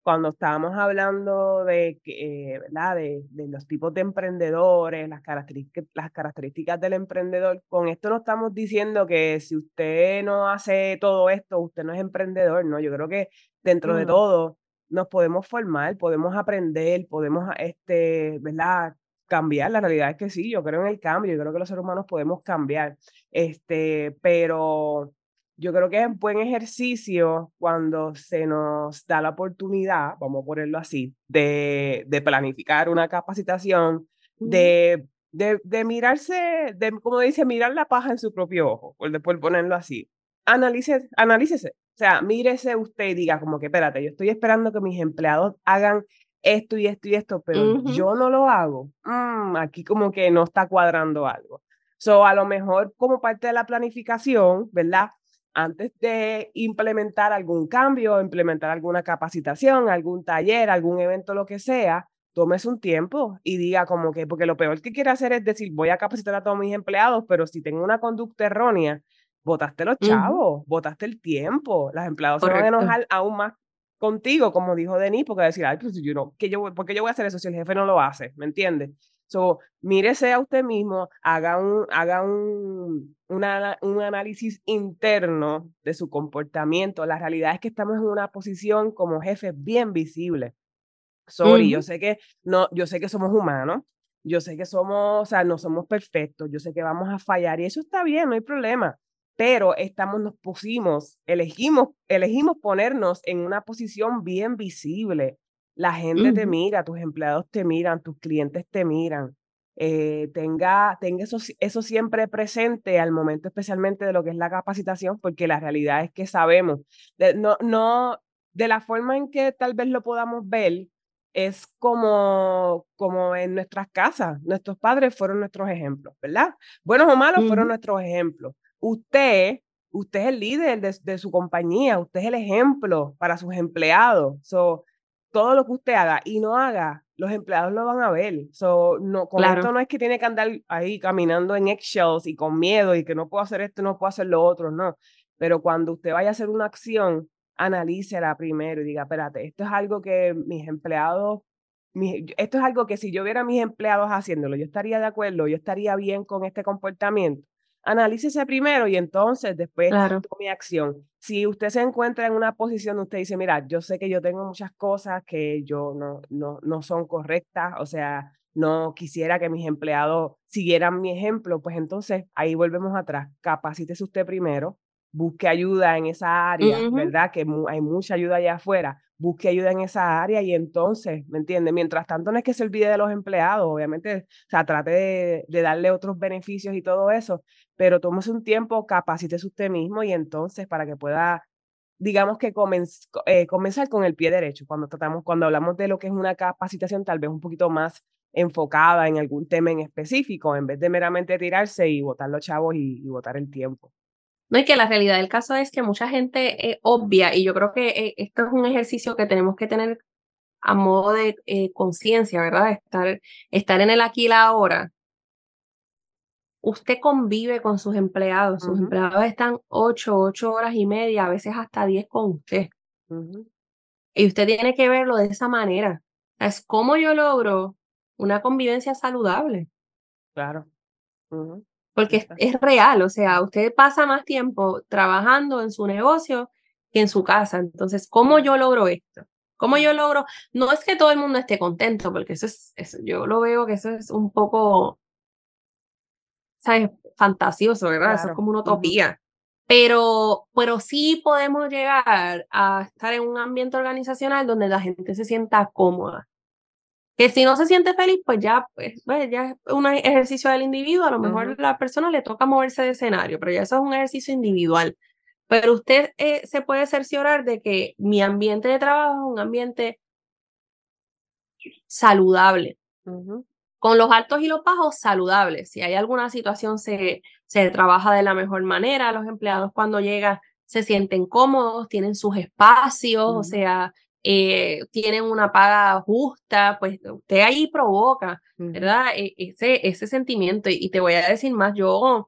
cuando estábamos hablando de, eh, ¿verdad? De, de, los tipos de emprendedores, las características, las características del emprendedor, con esto no estamos diciendo que si usted no hace todo esto, usted no es emprendedor, ¿no? Yo creo que dentro de todo nos podemos formar, podemos aprender, podemos, este, ¿verdad? Cambiar. La realidad es que sí, yo creo en el cambio, yo creo que los seres humanos podemos cambiar, este, pero yo creo que es buen ejercicio cuando se nos da la oportunidad, vamos a ponerlo así, de, de planificar una capacitación, de, de, de, mirarse, de, como dice, mirar la paja en su propio ojo, por, por ponerlo así. Analice, analícese, o sea, mírese usted y diga como que, espérate, yo estoy esperando que mis empleados hagan esto y esto y esto, pero yo no lo hago. Mm, aquí como que no está cuadrando algo. So, a lo mejor como parte de la planificación, ¿verdad? Antes de implementar algún cambio, implementar alguna capacitación, algún taller, algún evento, lo que sea, tómese un tiempo y diga como que, porque lo peor que quiere hacer es decir, voy a capacitar a todos mis empleados, pero si tengo una conducta errónea, votaste los chavos, votaste el tiempo. Los empleados se van a enojar aún más contigo, como dijo Denis, porque decir, ay, pues yo no, que yo, ¿por qué yo voy a hacer eso si el jefe no lo hace? ¿Me entiendes? So, mírese a usted mismo, haga un, haga un, una, un análisis interno de su comportamiento. La realidad es que estamos en una posición como jefe bien visible. Sorry, yo sé que no, yo sé que somos humanos, yo sé que somos, o sea, no somos perfectos, yo sé que vamos a fallar y eso está bien, no hay problema pero estamos, nos pusimos, elegimos, elegimos ponernos en una posición bien visible. La gente te mira, tus empleados te miran, tus clientes te miran. Eh, tenga tenga eso, eso siempre presente al momento especialmente de lo que es la capacitación, porque la realidad es que sabemos, de, no, no, de la forma en que tal vez lo podamos ver, es como, como en nuestras casas. Nuestros padres fueron nuestros ejemplos, ¿verdad? Buenos o malos fueron nuestros ejemplos usted, usted es el líder de, su compañía, usted es el ejemplo para sus empleados. So, todo lo que usted haga y no haga, los empleados lo van a ver. So, no, con esto no es que tiene que andar ahí caminando en eggshells y con miedo y que no puedo hacer esto, no puedo hacer lo otro, no. Pero cuando usted vaya a hacer una acción, analícela primero y diga, espérate, esto es algo que mis empleados, esto es algo que si yo viera a mis empleados haciéndolo, yo estaría de acuerdo, yo estaría bien con este comportamiento analícese primero y entonces después tome acción. Si usted se encuentra en una posición donde usted dice, mira, yo sé que yo tengo muchas cosas que yo no, no, no son correctas, o sea, no quisiera que mis empleados siguieran mi ejemplo, pues entonces ahí volvemos atrás. Capacítese usted primero, busque ayuda en esa área, ¿verdad? Que hay mucha ayuda allá afuera busque ayuda en esa área y entonces, ¿me entiende? Mientras tanto no es que se olvide de los empleados, obviamente, o sea, trate de, darle otros beneficios y todo eso, pero tómese un tiempo, capacítese usted mismo y entonces para que pueda, digamos que eh, comenzar con el pie derecho, cuando tratamos, cuando hablamos de lo que es una capacitación tal vez un poquito más enfocada en algún tema en específico, en vez de meramente tirarse y botar los chavos y, y botar el tiempo. No, y que la realidad del caso es que mucha gente es obvia, y yo creo que eh, esto es un ejercicio que tenemos que tener a modo de eh, conciencia, ¿verdad? Estar, estar en el aquí y la ahora. usted convive con sus empleados. Sus empleados están ocho, ocho horas y media, a veces hasta diez con usted. Y usted tiene que verlo de esa manera. Es como yo logro una convivencia saludable. Claro. Porque es, real, o sea, usted pasa más tiempo trabajando en su negocio que en su casa. Entonces, ¿cómo yo logro esto? ¿Cómo yo logro? No es que todo el mundo esté contento, porque eso es, eso, yo lo veo que eso es un poco, ¿sabes? Fantasioso, ¿verdad? Eso es como una utopía. Pero, pero sí podemos llegar a estar en un ambiente organizacional donde la gente se sienta cómoda. Que si no se siente feliz, pues ya, pues, pues ya es un ejercicio del individuo. A lo mejor a la persona le toca moverse de escenario, pero ya eso es un ejercicio individual. Pero usted eh, se puede cerciorar de que mi ambiente de trabajo es un ambiente saludable. Con los altos y los bajos, saludables. Si hay alguna situación, se, se trabaja de la mejor manera. Los empleados cuando llegan se sienten cómodos, tienen sus espacios, o sea, eh, tienen una paga justa, pues usted ahí provoca, ¿verdad? E, ese, ese sentimiento. Y te voy a decir más, yo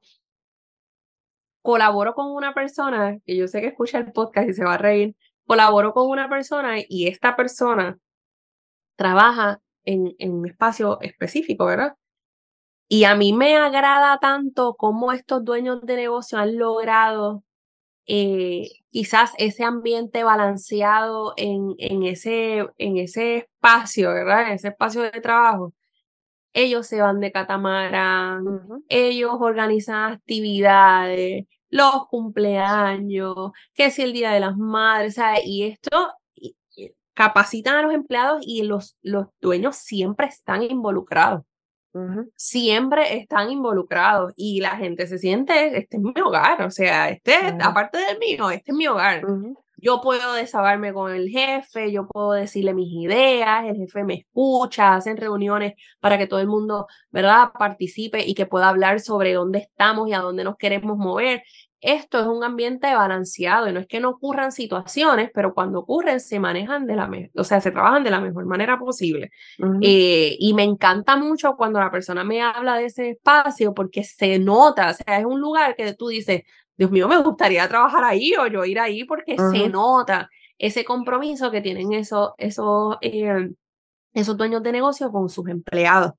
colaboro con una persona, que yo sé que escucha el podcast y se va a reír, colaboro con una persona y esta persona trabaja en, en un espacio específico, ¿verdad? Y a mí me agrada tanto cómo estos dueños de negocio han logrado eh, quizás ese ambiente balanceado en, en, ese, en ese espacio, ¿verdad? En ese espacio de trabajo. Ellos se van de catamarán, ellos organizan actividades, los cumpleaños, que si el Día de las Madres, ¿sabes? Y esto capacitan a los empleados y los, los dueños siempre están involucrados siempre están involucrados y la gente se siente, este es mi hogar, o sea, este, aparte del mío, este es mi hogar. Yo puedo desahogarme con el jefe, yo puedo decirle mis ideas, el jefe me escucha, hacen reuniones para que todo el mundo, ¿verdad?, participe y que pueda hablar sobre dónde estamos y a dónde nos queremos mover esto es un ambiente balanceado y no es que no ocurran situaciones, pero cuando ocurren se manejan de la mejor, o sea, se trabajan de la mejor manera posible. Eh, y me encanta mucho cuando la persona me habla de ese espacio porque se nota, o sea, es un lugar que tú dices, Dios mío, me gustaría trabajar ahí o yo ir ahí porque se nota ese compromiso que tienen esos, esos eh, esos dueños de negocio con sus empleados.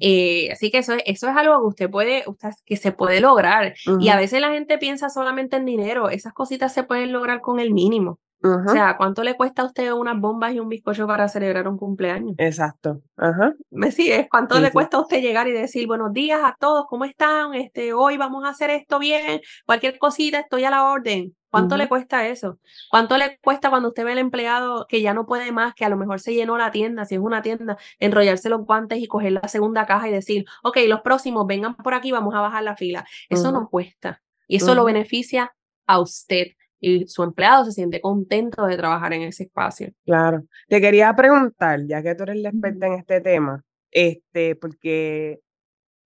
Eh, así que eso, eso es algo que usted puede, usted, que se puede lograr. Y a veces la gente piensa solamente en dinero. Esas cositas se pueden lograr con el mínimo. O sea, ¿cuánto le cuesta a usted unas bombas y un bizcocho para celebrar un cumpleaños? Exacto. Ajá. ¿Me sigues? ¿Cuánto le cuesta a usted llegar y decir buenos días a todos, ¿cómo están? Este, hoy vamos a hacer esto bien, cualquier cosita, estoy a la orden. ¿Cuánto le cuesta eso? ¿Cuánto le cuesta cuando usted ve al empleado que ya no puede más, que a lo mejor se llenó la tienda, si es una tienda, enrollarse los guantes y coger la segunda caja y decir, ok, los próximos vengan por aquí, vamos a bajar la fila? Eso no cuesta. Y eso lo beneficia a usted y su empleado se siente contento de trabajar en ese espacio. Claro. Te quería preguntar, ya que tú eres la experta en este tema, este, porque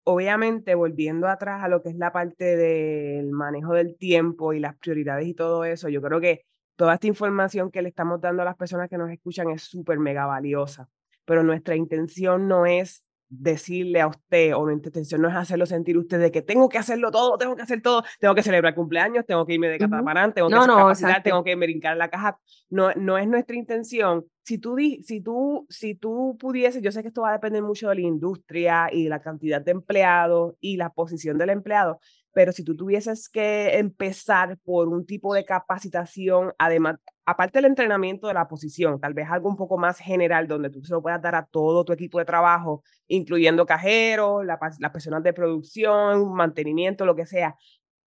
obviamente volviendo atrás a lo que es la parte del manejo del tiempo y las prioridades y todo eso, yo creo que toda esta información que le estamos dando a las personas que nos escuchan es súper mega valiosa, pero nuestra intención no es decirle a usted, o nuestra intención no es hacerlo sentir usted de que tengo que hacerlo todo, tengo que hacer todo, tengo que celebrar cumpleaños, tengo que irme de catamarán, tengo que capacitar, tengo que brincar la caja. No, no es nuestra intención. Si tú, si, tú, si tú pudieses, yo sé que esto va a depender mucho de la industria y de la cantidad de empleados y la posición del empleado, pero si tú tuvieses que empezar por un tipo de capacitación, además, aparte del entrenamiento de la posición, tal vez algo un poco más general donde tú se lo puedas dar a todo tu equipo de trabajo, incluyendo cajeros, las personas de producción, mantenimiento, lo que sea,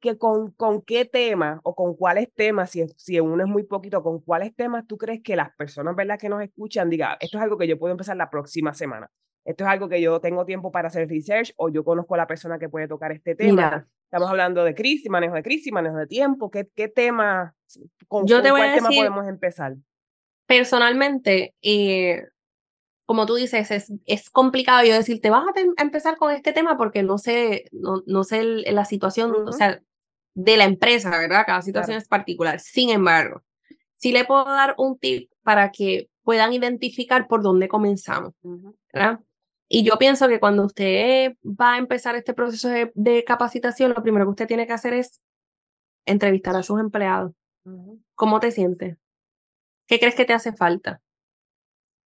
que con, con qué tema o con cuáles temas, si, si uno es muy poquito, con cuáles temas tú crees que las personas ¿verdad? que nos escuchan digan, esto es algo que yo puedo empezar la próxima semana esto es algo que yo tengo tiempo para hacer research o yo conozco a la persona que puede tocar este tema. Estamos hablando de crisis, manejo de crisis, manejo de tiempo. ¿Qué, qué tema, con, yo te voy cuál a tema podemos empezar? Personalmente, eh, como tú dices, es, es complicado yo decirte, vas a, empezar con este tema porque no sé, no, no sé la situación, o sea, de la empresa, ¿verdad? Cada situación es particular. Sin embargo, sí le puedo dar un tip para que puedan identificar por dónde comenzamos, ¿verdad? Y yo pienso que cuando usted va a empezar este proceso de, capacitación, lo primero que usted tiene que hacer es entrevistar a sus empleados. ¿Cómo te sientes? ¿Qué crees que te hace falta?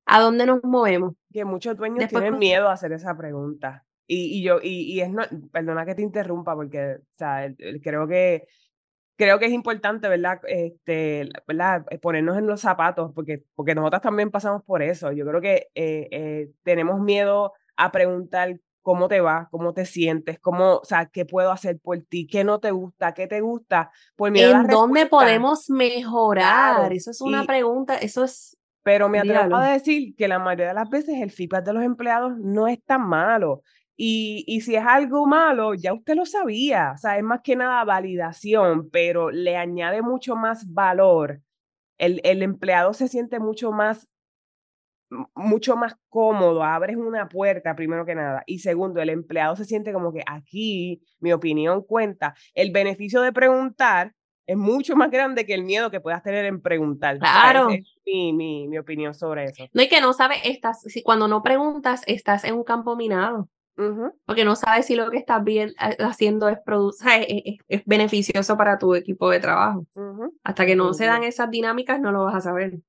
¿A dónde nos movemos? Que muchos dueños tienen miedo a hacer esa pregunta. Y, y yo, y, y, es, no, perdona que te interrumpa, porque o sea, creo que creo que es importante, ¿verdad? Este, ¿verdad? Ponernos en los zapatos, porque, porque nosotras también pasamos por eso. Yo creo que eh, eh, tenemos miedo a preguntar cómo te va, cómo te sientes, cómo, o sea, qué puedo hacer por ti, qué no te gusta, qué te gusta, por miedo ¿En dónde podemos mejorar? eso es una pregunta, eso es pero me atrevo a decir que la mayoría de las veces el feedback de los empleados no es tan malo. Y, y, si es algo malo, ya usted lo sabía. O sea, es más que nada validación, pero le añade mucho más valor. El, el empleado se siente mucho más mucho más cómodo, abres una puerta primero que nada y segundo, el empleado se siente como que aquí mi opinión cuenta. El beneficio de preguntar es mucho más grande que el miedo que puedas tener en preguntar. Claro. es mi, mi, mi, opinión sobre eso. No, y que no sabes, estás, si cuando no preguntas, estás en un campo minado. Porque no sabes si lo que estás bien, eh, haciendo es, es, es, beneficioso para tu equipo de trabajo. Hasta que no se dan esas dinámicas, no lo vas a saber.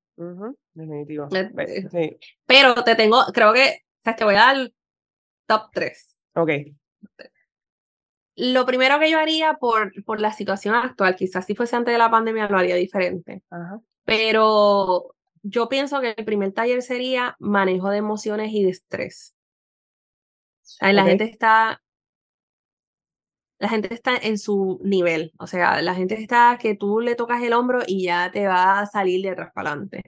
Definitivo. Eh, pero te tengo, creo que, o sea, te voy a dar top 3. Ok. Lo primero que yo haría por, por la situación actual, quizás si fuese antes de la pandemia lo haría diferente. Pero yo pienso que el primer taller sería manejo de emociones y de estrés. La gente está la gente está en su nivel, o sea, la gente está que tú le tocas el hombro y ya te va a salir de atrás para adelante.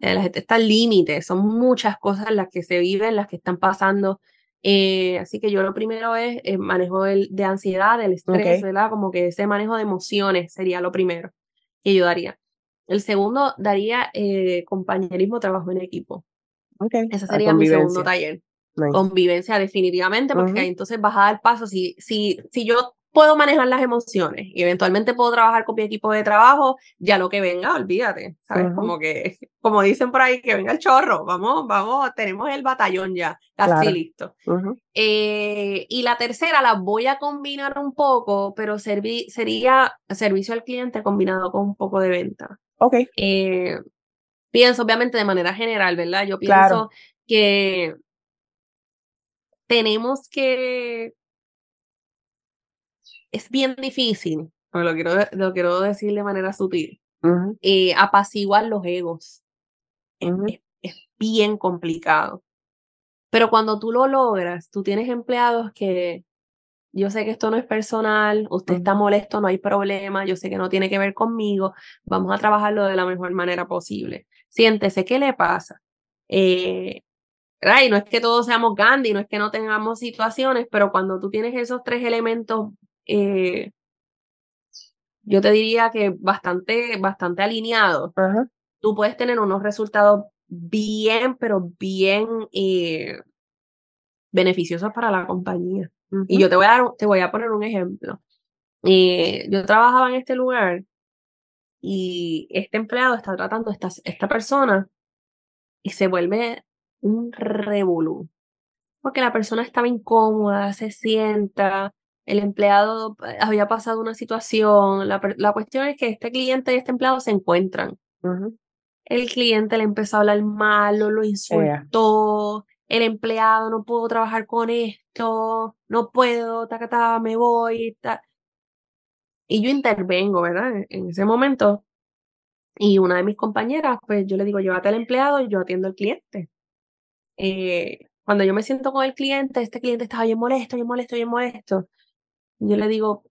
Eh, la gente está al límite, son muchas cosas las que se viven, las que están pasando. Eh, así que yo lo primero es el manejo de ansiedad, del estrés, ¿verdad? Como que ese manejo de emociones sería lo primero que yo daría. El segundo daría eh, compañerismo, trabajo en equipo. Okay. Ese sería mi segundo taller. Convivencia definitivamente, porque ahí entonces vas a dar paso. Si, si, si yo puedo manejar las emociones y eventualmente puedo trabajar con mi equipo de trabajo, ya lo que venga, olvídate, ¿sabes? Como que, como dicen por ahí, que venga el chorro, vamos, vamos, tenemos el batallón ya, casi listo. Eh, y la tercera la voy a combinar un poco, pero sería servicio al cliente combinado con un poco de venta. Ok. Eh, pienso, obviamente, de manera general, ¿verdad? Yo pienso que tenemos que... Es bien difícil, pero lo quiero, lo quiero decir de manera sutil, eh, apaciguar los egos. es, bien complicado. Pero cuando tú lo logras, tú tienes empleados que yo sé que esto no es personal, usted está molesto, no hay problema, yo sé que no tiene que ver conmigo, vamos a trabajarlo de la mejor manera posible. Siéntese, ¿qué le pasa? Eh, y no es que todos seamos Gandhi, no es que no tengamos situaciones, pero cuando tú tienes esos tres elementos, eh, yo te diría que bastante, bastante alineados, tú puedes tener unos resultados bien, pero bien eh, beneficiosos para la compañía. Y yo te voy a dar, te voy a poner un ejemplo. Eh, yo trabajaba en este lugar y este empleado está tratando a esta, esta persona y se vuelve un revolú. Porque la persona estaba incómoda, se sienta, el empleado eh, había pasado una situación. La, la cuestión es que este cliente y este empleado se encuentran. El cliente le empezó a hablar malo, lo insultó. El empleado no puedo trabajar con esto, no puedo, ta, me voy. Y yo intervengo, ¿verdad? En ese momento. Y una de mis compañeras, pues yo le digo, llévate al empleado y yo atiendo al cliente. Eh, cuando yo me siento con el cliente, este cliente estaba bien molesto, bien molesto, bien molesto. Yo le digo,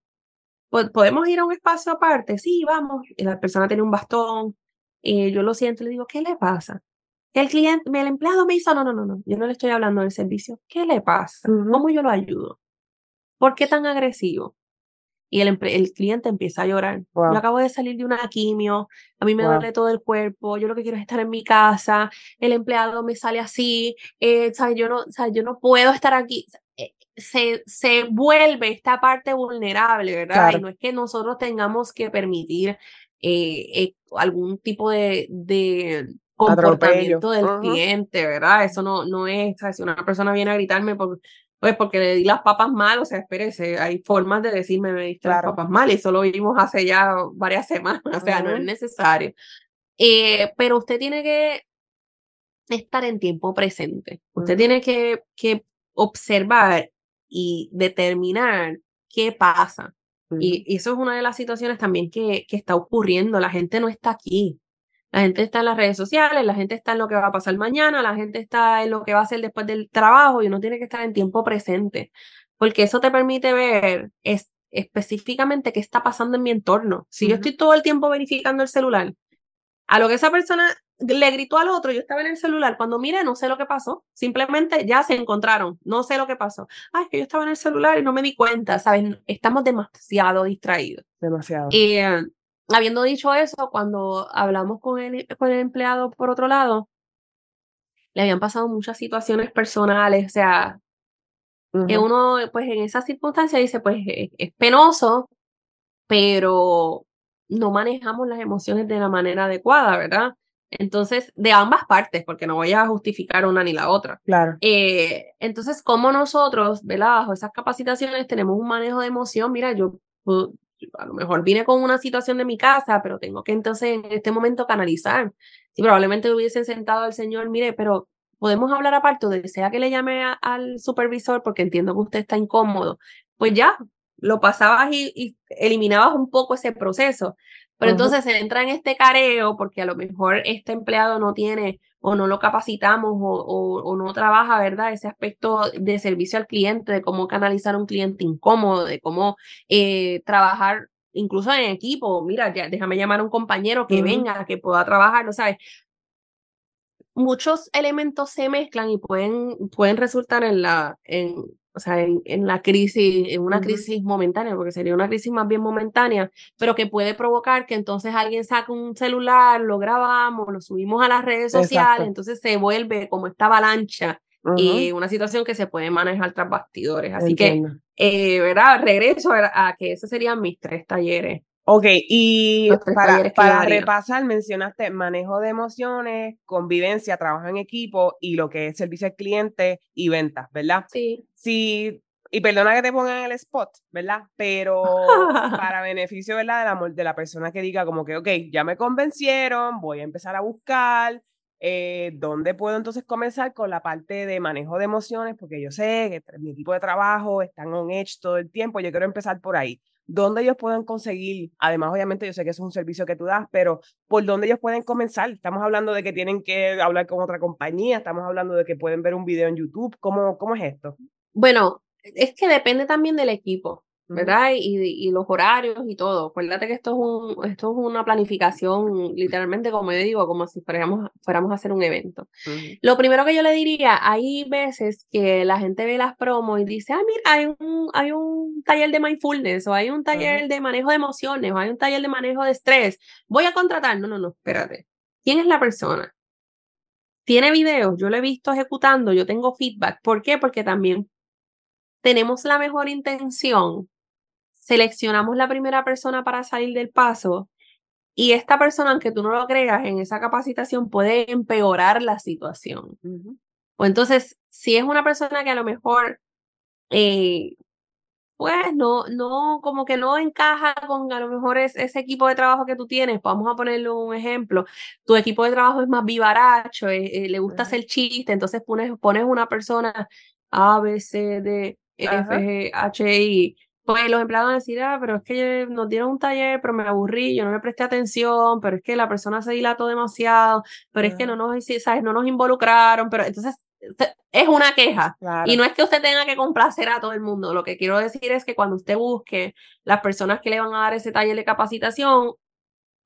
¿podemos ir a un espacio aparte? Sí, vamos. Y la persona tiene un bastón. Y yo lo siento y le digo, ¿qué le pasa? El cliente, el empleado me hizo, no, no, no, no, yo no le estoy hablando del servicio. ¿Qué le pasa? ¿Cómo yo lo ayudo? ¿Por qué tan agresivo? Y el, el cliente empieza a llorar. Yo acabo de salir de una quimio, a mí me duele todo el cuerpo, yo lo que quiero es estar en mi casa, el empleado me sale así, eh, ¿sabes? Yo, no, ¿sabes? yo no puedo estar aquí. Eh, se, se vuelve esta parte vulnerable, ¿verdad? Y no es que nosotros tengamos que permitir eh, algún tipo de, de comportamiento del cliente, ¿verdad? Eso no, no es, ¿sabes? si una persona viene a gritarme por, pues porque le di las papas mal, o sea, espérese, hay formas de decirme me diste las papas mal y eso lo vimos hace ya varias semanas, o sea, no es necesario. Eh, pero usted tiene que estar en tiempo presente, usted tiene que, que observar y determinar qué pasa. Y, y, eso es una de las situaciones también que, que está ocurriendo. La gente no está aquí. La gente está en las redes sociales, la gente está en lo que va a pasar mañana, la gente está en lo que va a hacer después del trabajo y uno tiene que estar en tiempo presente, porque eso te permite ver es, específicamente qué está pasando en mi entorno. Si yo estoy todo el tiempo verificando el celular, a lo que esa persona le gritó al otro, yo estaba en el celular, cuando mire no sé lo que pasó, simplemente ya se encontraron, no sé lo que pasó. Ay, es que yo estaba en el celular y no me di cuenta, ¿sabes? Estamos demasiado distraídos. Demasiado. Y, habiendo dicho eso, cuando hablamos con el, con el empleado por otro lado, le habían pasado muchas situaciones personales, o sea, que uno, pues en esas circunstancias dice, pues es, penoso, pero no manejamos las emociones de la manera adecuada, ¿verdad? Entonces, de ambas partes, porque no voy a justificar una ni la otra. Claro. Eh, entonces, como nosotros, ¿verdad? Bajo esas capacitaciones tenemos un manejo de emoción, mira, yo a lo mejor vine con una situación de mi casa, pero tengo que entonces en este momento canalizar. Si probablemente hubiesen sentado al señor, mire, pero podemos hablar aparte, o desea que le llame al supervisor porque entiendo que usted está incómodo, pues ya, lo pasabas y, eliminabas un poco ese proceso. Pero entonces se entra en este careo porque a lo mejor este empleado no tiene o no lo capacitamos o, o, no trabaja, ¿verdad? Ese aspecto de servicio al cliente, de cómo canalizar a un cliente incómodo, de cómo eh, trabajar incluso en equipo. Mira, ya, déjame llamar a un compañero que venga, que pueda trabajar, ¿no sabes? Muchos elementos se mezclan y pueden, pueden resultar en la, en, o sea, en, en, la crisis, en una crisis momentánea, porque sería una crisis más bien momentánea, pero que puede provocar que entonces alguien saque un celular, lo grabamos, lo subimos a las redes sociales, entonces se vuelve como esta avalancha y una situación que se puede manejar tras bastidores. Así que, eh, ¿verdad? Regreso a, a que esos serían mis tres talleres. Ok, y para, para repasar, mencionaste manejo de emociones, convivencia, trabajo en equipo y lo que es servicio al cliente y ventas, ¿verdad? Sí. Sí, y perdona que te pongan el spot, ¿verdad? Pero para beneficio, ¿verdad? De la, de la persona que diga como que, ok, ya me convencieron, voy a empezar a buscar, eh, ¿dónde puedo entonces comenzar con la parte de manejo de emociones? Porque yo sé que mi equipo de trabajo están on edge todo el tiempo, yo quiero empezar por ahí dónde ellos pueden conseguir, además obviamente yo sé que es un servicio que tú das, pero por dónde ellos pueden comenzar. Estamos hablando de que tienen que hablar con otra compañía, estamos hablando de que pueden ver un video en YouTube, ¿cómo, cómo es esto? Bueno, es que depende también del equipo. ¿Verdad? Y, y, los horarios y todo. Acuérdate que esto es, un, esto es una planificación, literalmente, como yo digo, como si fuéramos, fuéramos a hacer un evento. Lo primero que yo le diría, hay veces que la gente ve las promos y dice, ah, mira, hay un, hay un taller de mindfulness, o hay un taller de manejo de emociones, o hay un taller de manejo de estrés. Voy a contratar. No, no, no, espérate. ¿Quién es la persona? Tiene videos, yo lo he visto ejecutando, yo tengo feedback. ¿Por qué? Porque también tenemos la mejor intención seleccionamos la primera persona para salir del paso y esta persona, aunque tú no lo creas, en esa capacitación puede empeorar la situación. O entonces, si es una persona que a lo mejor, eh, pues no, no, como que no encaja con a lo mejor es, ese equipo de trabajo que tú tienes, vamos a ponerle un ejemplo, tu equipo de trabajo es más vivaracho, eh, eh, le gusta hacer chiste, entonces pones, pones una persona A, B, C, D, F, G, H, I, pues los empleados van a decir, ah, pero es que nos dieron un taller, pero me aburrí, yo no le presté atención, pero es que la persona se dilató demasiado, pero es que no nos, ¿sabes? no nos involucraron, pero entonces es una queja. Y no es que usted tenga que complacer a todo el mundo. Lo que quiero decir es que cuando usted busque las personas que le van a dar ese taller de capacitación,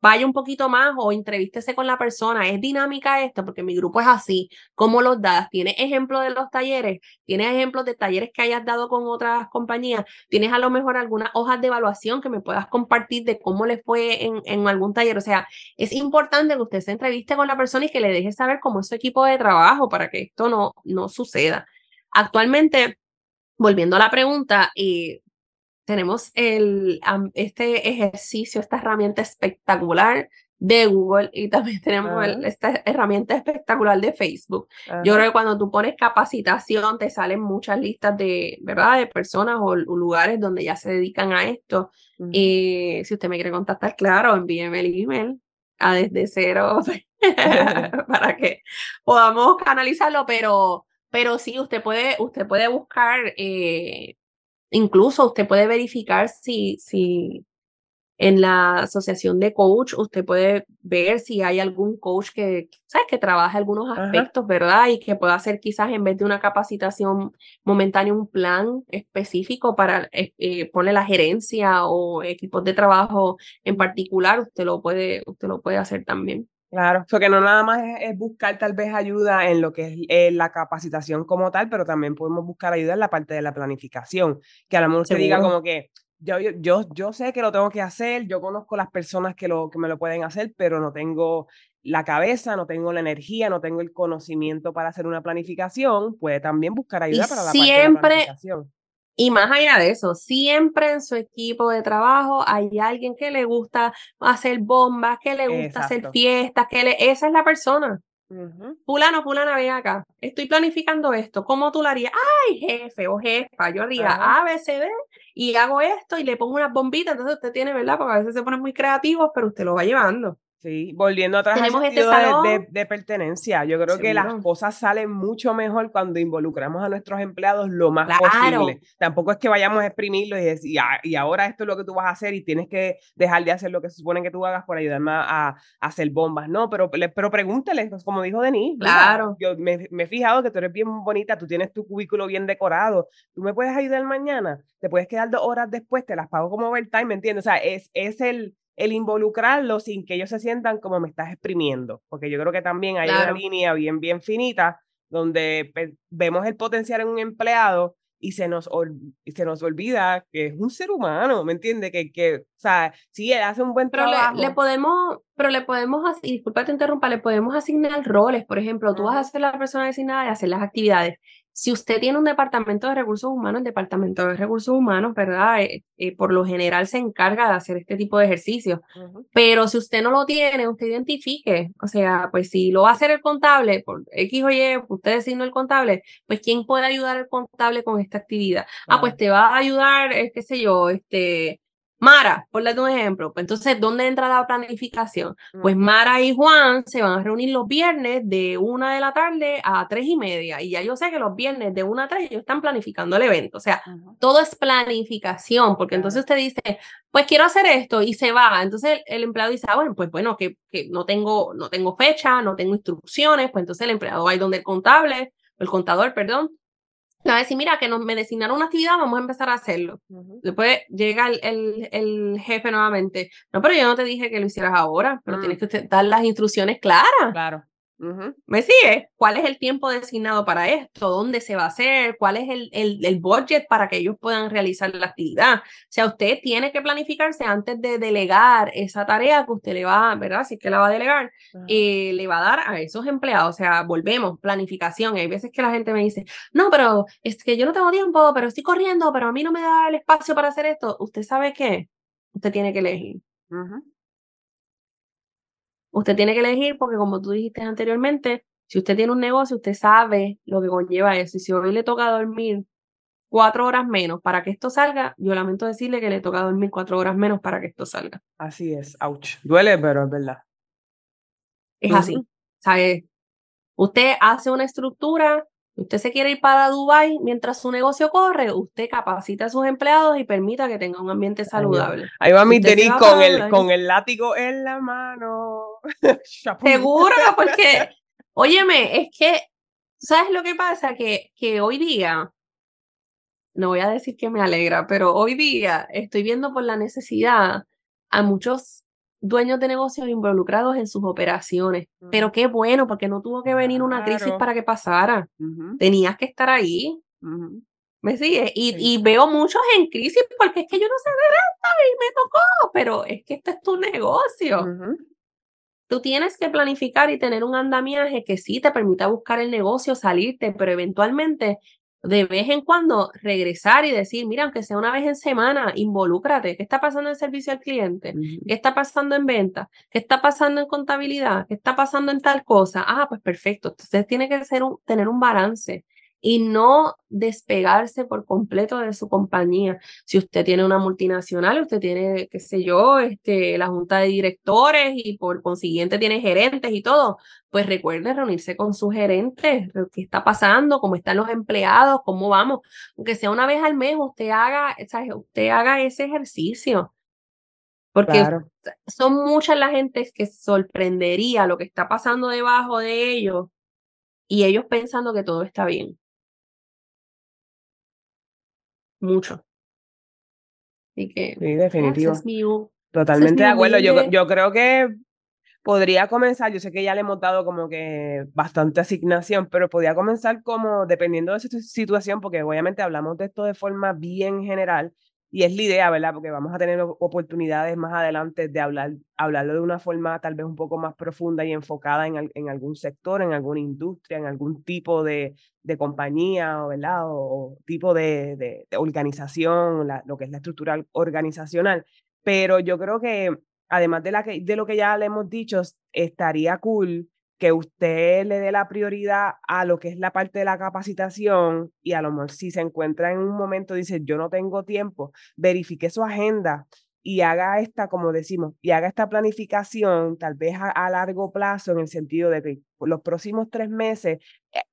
vaya un poquito más o entrevístese con la persona. Es dinámica esto porque mi grupo es así. ¿Cómo los das? ¿Tienes ejemplos de los talleres? ¿Tienes ejemplos de talleres que hayas dado con otras compañías? ¿Tienes a lo mejor algunas hojas de evaluación que me puedas compartir de cómo le fue en, en algún taller? O sea, es importante que usted se entreviste con la persona y que le deje saber cómo es su equipo de trabajo para que esto no, no suceda. Actualmente, volviendo a la pregunta, eh, tenemos el, este ejercicio, esta herramienta espectacular de Google y también tenemos esta herramienta espectacular de Facebook. Yo creo que cuando tú pones capacitación te salen muchas listas de, ¿verdad? De personas o, lugares donde ya se dedican a esto. Y si usted me quiere contactar, claro, envíeme el email a desde cero para que podamos canalizarlo, pero, pero sí, usted puede, usted puede buscar, eh, incluso usted puede verificar si, si en la asociación de coach, usted puede ver si hay algún coach que, ¿sabes? que trabaje algunos aspectos, ¿verdad? Y que pueda hacer quizás en vez de una capacitación momentánea un plan específico para eh, eh, ponerle la gerencia o equipos de trabajo en particular, usted lo puede, usted lo puede hacer también. Claro, que no nada más es, buscar tal vez ayuda en lo que es eh, la capacitación como tal, pero también podemos buscar ayuda en la parte de la planificación, que a lo mejor se diga como que yo, yo, yo sé que lo tengo que hacer, yo conozco las personas que, lo, que me lo pueden hacer, pero no tengo la cabeza, no tengo la energía, no tengo el conocimiento para hacer una planificación, puede también buscar ayuda para la siempre, parte de la planificación. Y más allá de eso, siempre en su equipo de trabajo hay alguien que le gusta hacer bombas, que le gusta hacer fiestas, que le, esa es la persona. Pulano, fulana, ven acá. Estoy planificando esto. ¿Cómo tú lo harías? Ay, jefe o jefa, yo haría A, B, C, D y hago esto y le pongo unas bombitas. Entonces usted tiene, ¿verdad? Porque a veces se ponen muy creativos, pero usted lo va llevando. Sí, volviendo atrás al este de, de, pertenencia. Yo creo que las cosas salen mucho mejor cuando involucramos a nuestros empleados lo más posible. Tampoco es que vayamos a exprimirlo y decir, y ahora esto es lo que tú vas a hacer y tienes que dejar de hacer lo que se supone que tú hagas por ayudarme a, hacer bombas. No, pero, pero pregúntele, pues, como dijo Denis. Claro. yo me, me, he fijado que tú eres bien bonita, tú tienes tu cubículo bien decorado. ¿Tú me puedes ayudar mañana? Te puedes quedar dos horas después, te las pago como overtime, ¿me entiendes? O sea, es, es el el involucrarlo sin que ellos se sientan como me estás exprimiendo, porque yo creo que también hay una línea bien, bien finita donde vemos el potencial en un empleado y se nos, y se nos olvida que es un ser humano, ¿me entiende? Que, que, o sea, sí, él hace un buen trabajo. Le, le podemos, pero le podemos, y disculpa te interrumpa, le podemos asignar roles, por ejemplo, tú vas a ser la persona designada y hacer las actividades. Si usted tiene un departamento de recursos humanos, el departamento de recursos humanos, ¿verdad? Eh, eh, por lo general se encarga de hacer este tipo de ejercicios. Pero si usted no lo tiene, usted identifique. O sea, pues si lo va a hacer el contable, por X o Y, usted designa el contable, pues ¿quién puede ayudar al contable con esta actividad? Ah, pues te va a ayudar, eh, qué sé yo, este, Mara, por darle un ejemplo, pues entonces, ¿dónde entra la planificación? Pues Mara y Juan se van a reunir los viernes de una de la tarde a tres y media. Y ya yo sé que los viernes de una a tres ellos están planificando el evento. O sea, todo es planificación, porque entonces usted dice, pues quiero hacer esto y se va. Entonces el, empleado dice, ah, bueno, pues bueno, que, que, no, tengo, no tengo fecha, no tengo instrucciones, pues entonces el empleado va a ir donde el contable, el contador, perdón, va a decir, mira, que nos, me designaron una actividad, vamos a empezar a hacerlo. Después llega el, el, jefe nuevamente. No, pero yo no te dije que lo hicieras ahora, pero tienes mm. que dar las instrucciones claras. Claro. ¿Me sigue? ¿Cuál es el tiempo designado para esto? ¿Dónde se va a hacer? ¿Cuál es el, el, el, budget para que ellos puedan realizar la actividad? O sea, usted tiene que planificarse antes de delegar esa tarea que usted le va, ¿verdad? Si es que la va a delegar, eh, le va a dar a esos empleados. O sea, volvemos, planificación. Hay veces que la gente me dice, no, pero es que yo no tengo tiempo, pero estoy corriendo, pero a mí no me da el espacio para hacer esto. ¿Usted sabe qué? Usted tiene que elegir. Usted tiene que elegir porque como tú dijiste anteriormente, si usted tiene un negocio, usted sabe lo que conlleva eso. Y si hoy le toca dormir cuatro horas menos para que esto salga, yo lamento decirle que le toca dormir cuatro horas menos para que esto salga. Así es, ouch. Duele, pero es verdad. Es así. ¿Sabe? Usted hace una estructura usted se quiere ir para Dubai mientras su negocio corre, usted capacita a sus empleados y permita que tenga un ambiente saludable. Ahí va mi tenis con el, con el látigo en la mano. Seguro, porque, óyeme, es que, ¿sabes lo que pasa? Que, que hoy día, no voy a decir que me alegra, pero hoy día estoy viendo por la necesidad a muchos dueños de negocios involucrados en sus operaciones. Pero qué bueno, porque no tuvo que venir una crisis para que pasara. Tenías que estar ahí. ¿Me sigue? Y, y, veo muchos en crisis porque es que yo no sé de esto y me tocó, pero es que este es tu negocio. Tú tienes que planificar y tener un andamiaje que sí te permita buscar el negocio, salirte, pero eventualmente de vez en cuando regresar y decir, mira, aunque sea una vez en semana, involúcrate. ¿Qué está pasando en servicio al cliente? ¿Qué está pasando en venta? ¿Qué está pasando en contabilidad? ¿Qué está pasando en tal cosa? Ah, pues perfecto. Entonces tiene que ser un, tener un balance y no despegarse por completo de su compañía. Si usted tiene una multinacional, usted tiene, qué sé yo, este, la junta de directores y por consiguiente tiene gerentes y todo, pues recuerde reunirse con sus gerentes, qué está pasando, cómo están los empleados, cómo vamos, aunque sea una vez al mes, usted haga, usted haga ese ejercicio. Porque son muchas las gentes que sorprendería lo que está pasando debajo de ellos y ellos pensando que todo está bien. Mucho. Así que, sí, definitivo. Totalmente de acuerdo. Yo, yo creo que podría comenzar, yo sé que ya le hemos dado como que bastante asignación, pero podría comenzar como dependiendo de su situación, porque obviamente hablamos de esto de forma bien general, y es la idea, ¿verdad? Porque vamos a tener oportunidades más adelante de hablar, hablarlo de una forma tal vez un poco más profunda y enfocada en, en algún sector, en alguna industria, en algún tipo de, de compañía, ¿verdad? O, tipo de, de, organización, lo que es la estructura organizacional. Pero yo creo que, además de, la que, de lo que ya le hemos dicho, estaría cool que usted le dé la prioridad a lo que es la parte de la capacitación y a lo mejor si se encuentra en un momento, dice, yo no tengo tiempo, verifique su agenda y haga esta, como decimos, y haga esta planificación tal vez a, largo plazo en el sentido de que los próximos tres meses,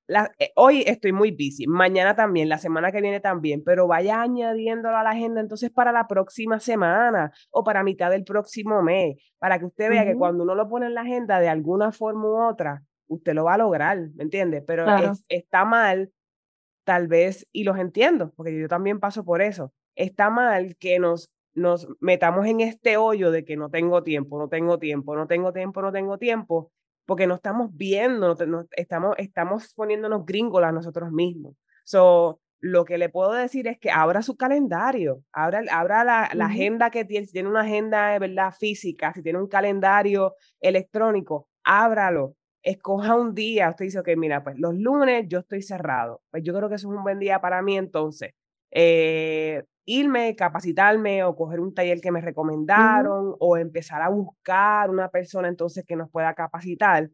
eh, eh, hoy estoy muy busy, mañana también, la semana que viene también, pero vaya añadiéndolo a la agenda entonces para la próxima semana o para mitad del próximo mes, para que usted vea que cuando uno lo pone en la agenda de alguna forma u otra, usted lo va a lograr, ¿me entiende? Pero está mal, tal vez, y los entiendo, porque yo también paso por eso, está mal que nos nos metamos en este hoyo de que no tengo tiempo, no tengo tiempo, no tengo tiempo, no tengo tiempo, porque no estamos viendo, no, estamos, estamos poniéndonos gringolas nosotros mismos. So, lo que le puedo decir es que abra su calendario, abra, abra la, la agenda que tiene, si tiene una agenda de verdad física, si tiene un calendario electrónico, ábralo, escoja un día, usted dice, ok, mira, pues los lunes yo estoy cerrado, pues yo creo que eso es un buen día para mí entonces. Eh, irme, capacitarme o coger un taller que me recomendaron o empezar a buscar una persona entonces que nos pueda capacitar.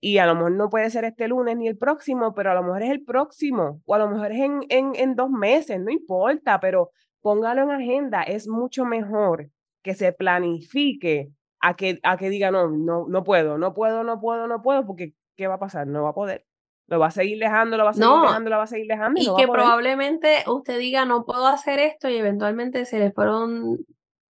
Y a lo mejor no puede ser este lunes ni el próximo, pero a lo mejor es el próximo o a lo mejor es en, en, en dos meses, no importa, pero póngalo en agenda. Es mucho mejor que se planifique a que, a que diga, no, no, no puedo, no puedo, no puedo, no puedo, porque ¿qué va a pasar? No va a poder lo va a seguir dejando, lo va a seguir dejando, lo va a seguir dejando. Y, que probablemente usted diga, no puedo hacer esto y eventualmente se le fueron,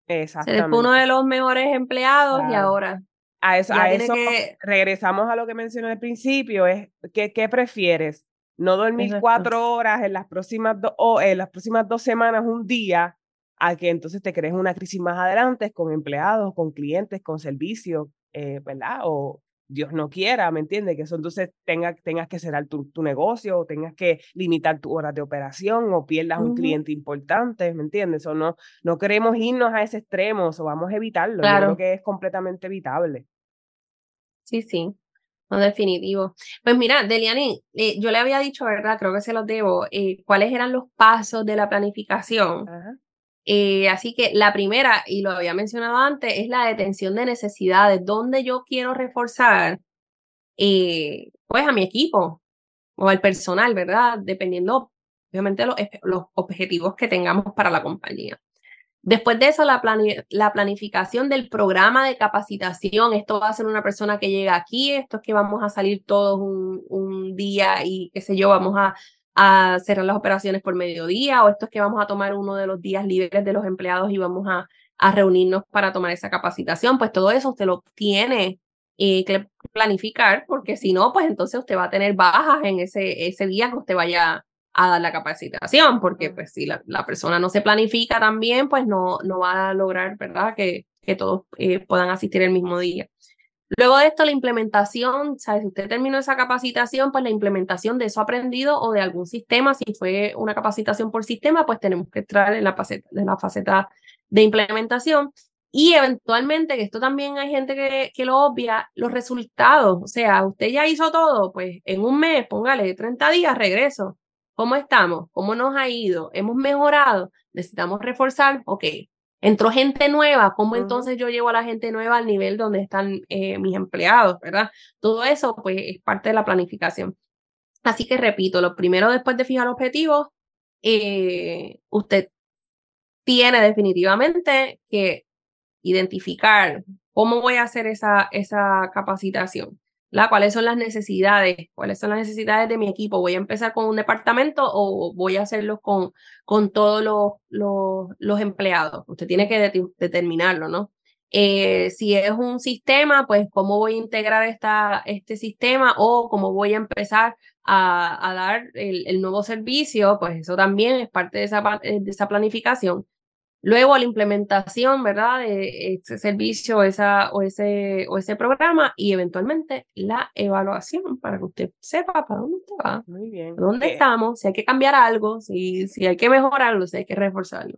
se le fue uno de los mejores empleados y ahora. A eso, a eso regresamos a lo que mencioné al principio, es que, ¿qué prefieres? No dormir cuatro horas en las próximas o en las próximas dos semanas, un día, a que entonces te crees una crisis más adelante con empleados, con clientes, con servicios, eh, ¿verdad? O, Dios no quiera, ¿me entiendes? Que eso entonces tenga, tengas que cerrar tu, tu, negocio o tengas que limitar tu horas de operación o pierdas un cliente importante, ¿me entiendes? O no, no queremos irnos a ese extremo, o vamos a evitarlo. Yo creo que es completamente evitable. Sí, sí. No, definitivo. Pues mira, Deliani, eh, yo le había dicho, ¿verdad? Creo que se los debo, eh, cuáles eran los pasos de la planificación. Ajá. Eh, así que la primera, y lo había mencionado antes, es la detención de necesidades, donde yo quiero reforzar eh, pues a mi equipo o al personal, ¿verdad? Dependiendo, obviamente, los, los objetivos que tengamos para la compañía. Después de eso, la, la, planificación del programa de capacitación. Esto va a ser una persona que llega aquí, esto es que vamos a salir todos un, un día y qué sé yo, vamos a a cerrar las operaciones por mediodía o esto es que vamos a tomar uno de los días libres de los empleados y vamos a, a reunirnos para tomar esa capacitación, pues todo eso usted lo tiene eh, que planificar porque si no, pues entonces usted va a tener bajas en ese, ese día que usted vaya a dar la capacitación, porque pues si la, la persona no se planifica también, pues no, no va a lograr, ¿verdad? Que, que todos eh, puedan asistir el mismo día. Luego de esto, la implementación, ¿sabes? Si usted terminó esa capacitación, pues la implementación de eso aprendido o de algún sistema, si fue una capacitación por sistema, pues tenemos que entrar en la faceta, de implementación. Y eventualmente, que esto también hay gente que, que, lo obvia, los resultados. O sea, usted ya hizo todo, pues en un mes, póngale 30 días, regreso. ¿Cómo estamos? ¿Cómo nos ha ido? ¿Hemos mejorado? ¿Necesitamos reforzar? Ok, entró gente nueva, ¿cómo entonces yo llevo a la gente nueva al nivel donde están eh, mis empleados, verdad? Todo eso pues es parte de la planificación. Así que repito, lo primero después de fijar objetivos, eh, usted tiene definitivamente que identificar cómo voy a hacer esa, esa capacitación. ¿Cuáles son las necesidades? ¿Cuáles son las necesidades de mi equipo? ¿Voy a empezar con un departamento o voy a hacerlo con, con todos los, los, los empleados? Usted tiene que determinarlo, ¿no? Eh, si es un sistema, pues cómo voy a integrar esta, este sistema o cómo voy a empezar a, a dar el, el, nuevo servicio, pues eso también es parte de esa, de esa planificación. Luego la implementación, ¿verdad? De ese servicio esa, o, ese, o ese programa y eventualmente la evaluación para que usted sepa para dónde usted va. Muy bien. ¿Dónde estamos? Si hay que cambiar algo, si, si hay que mejorarlo, si hay que reforzarlo.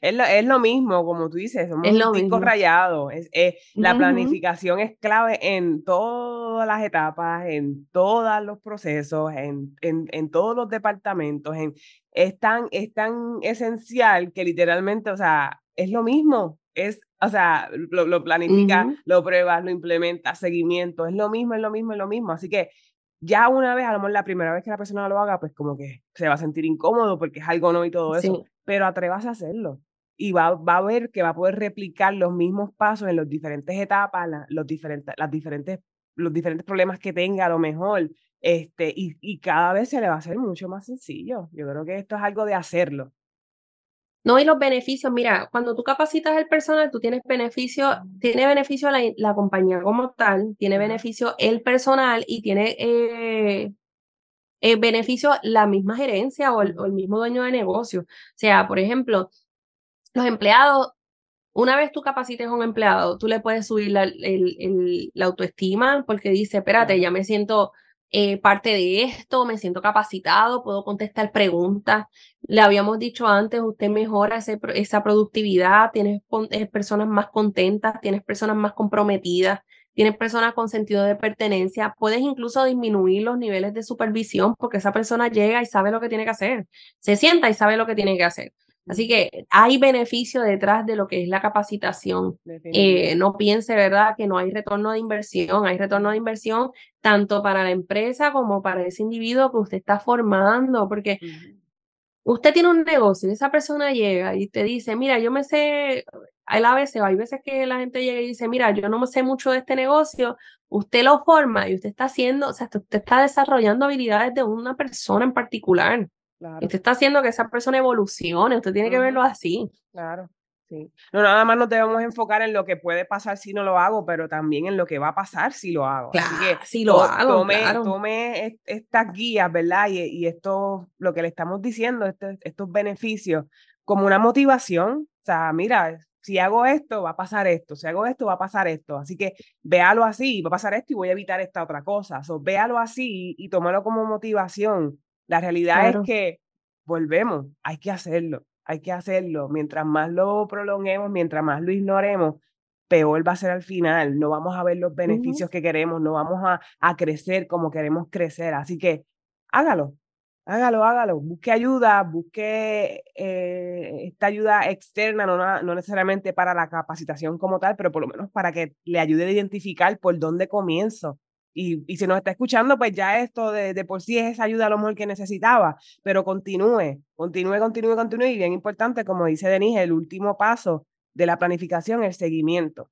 es, lo, es lo mismo, como tú dices, somos es un disco rayado. Es, la planificación es clave en todas las etapas, en todos los procesos, en, en, en todos los departamentos, en es tan, es tan esencial que literalmente, o sea, es lo mismo, es, o sea, lo, lo planificas, lo pruebas, lo implementas, seguimiento, es lo mismo, es lo mismo, es lo mismo. Así que ya una vez, a lo mejor la primera vez que la persona lo haga, pues como que se va a sentir incómodo porque es algo nuevo y todo eso, pero atrevas a hacerlo. Y va, va a ver que va a poder replicar los mismos pasos en las diferentes etapas, los diferentes, las diferentes, los diferentes problemas que tenga a lo mejor, este, y, y cada vez se le va a hacer mucho más sencillo. Yo creo que esto es algo de hacerlo. No, y los beneficios, mira, cuando tú capacitas el personal, tú tienes beneficio, tiene beneficio la, la compañía como tal, tiene beneficio el personal y tiene eh, eh, beneficio la misma gerencia o el, mismo dueño de negocio. O sea, por ejemplo, los empleados, una vez tú capacites a un empleado, tú le puedes subir la, el, la autoestima porque dice, espérate, ya me siento eh, parte de esto, me siento capacitado, puedo contestar preguntas. Le habíamos dicho antes, usted mejora esa productividad, tienes eh, personas más contentas, tienes personas más comprometidas, tienes personas con sentido de pertenencia, puedes incluso disminuir los niveles de supervisión porque esa persona llega y sabe lo que tiene que hacer, se sienta y sabe lo que tiene que hacer. Así que hay beneficio detrás de lo que es la capacitación. Eh, no piense, ¿verdad?, que no hay retorno de inversión. Hay retorno de inversión tanto para la empresa como para ese individuo que usted está formando, porque usted tiene un negocio y esa persona llega y te dice, mira, yo me sé, hay veces que la gente llega y dice, mira, yo no me sé mucho de este negocio, usted lo forma y usted está haciendo, o sea, usted está desarrollando habilidades de una persona en particular. Y usted está haciendo que esa persona evolucione, usted tiene que verlo así. Claro, sí. No, nada más nos debemos enfocar en lo que puede pasar si no lo hago, pero también en lo que va a pasar si lo hago. Claro, así que si lo hago, tome, tome estas guías, ¿verdad? Y, y, esto, lo que le estamos diciendo, este, estos beneficios, como una motivación. O sea, mira, si hago esto, va a pasar esto, si hago esto, va a pasar esto. Así que véalo así, va a pasar esto y voy a evitar esta otra cosa. O véalo así y, y tómalo como motivación la realidad es que volvemos, hay que hacerlo, hay que hacerlo. Mientras más lo prolonguemos, mientras más lo ignoremos, peor va a ser al final. No vamos a ver los beneficios que queremos, no vamos a, a crecer como queremos crecer. Así que hágalo, hágalo, hágalo. Busque ayuda, busque eh, esta ayuda externa, no, no necesariamente para la capacitación como tal, pero por lo menos para que le ayude a identificar por dónde comienzo y, y si nos está escuchando, pues ya esto de, de, por sí es esa ayuda a lo mejor que necesitaba, pero continúe, continúe, continúe, continúe. Y bien importante, como dice Denise, el último paso de la planificación, el seguimiento.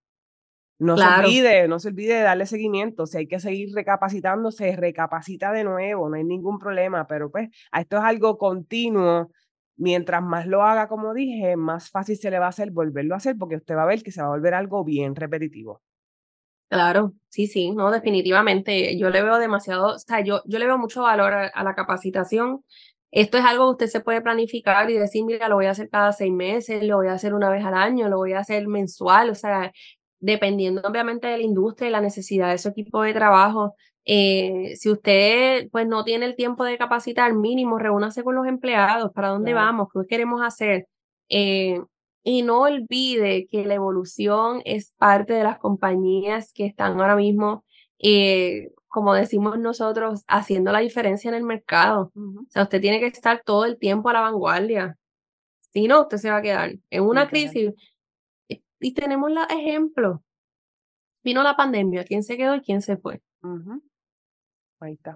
No se olvide, no se olvide de darle seguimiento. Si hay que seguir recapacitando, se recapacita de nuevo, no hay ningún problema, pero pues esto es algo continuo. Mientras más lo haga, como dije, más fácil se le va a hacer volverlo a hacer porque usted va a ver que se va a volver algo bien repetitivo. Claro, sí, sí, no, definitivamente. Yo le veo demasiado, o sea, yo, yo le veo mucho valor a, la capacitación. Esto es algo que usted se puede planificar y decir, mira, lo voy a hacer cada seis meses, lo voy a hacer una vez al año, lo voy a hacer mensual, o sea, dependiendo obviamente de la industria y la necesidad de su equipo de trabajo. Eh, si usted pues no tiene el tiempo de capacitar, mínimo, reúnase con los empleados, para dónde vamos, qué queremos hacer. Eh, y no olvide que la evolución es parte de las compañías que están ahora mismo eh, como decimos nosotros, haciendo la diferencia en el mercado. O sea, usted tiene que estar todo el tiempo a la vanguardia. Si no, usted se va a quedar en una crisis. Y tenemos los ejemplos. Vino la pandemia, ¿quién se quedó y quién se fue?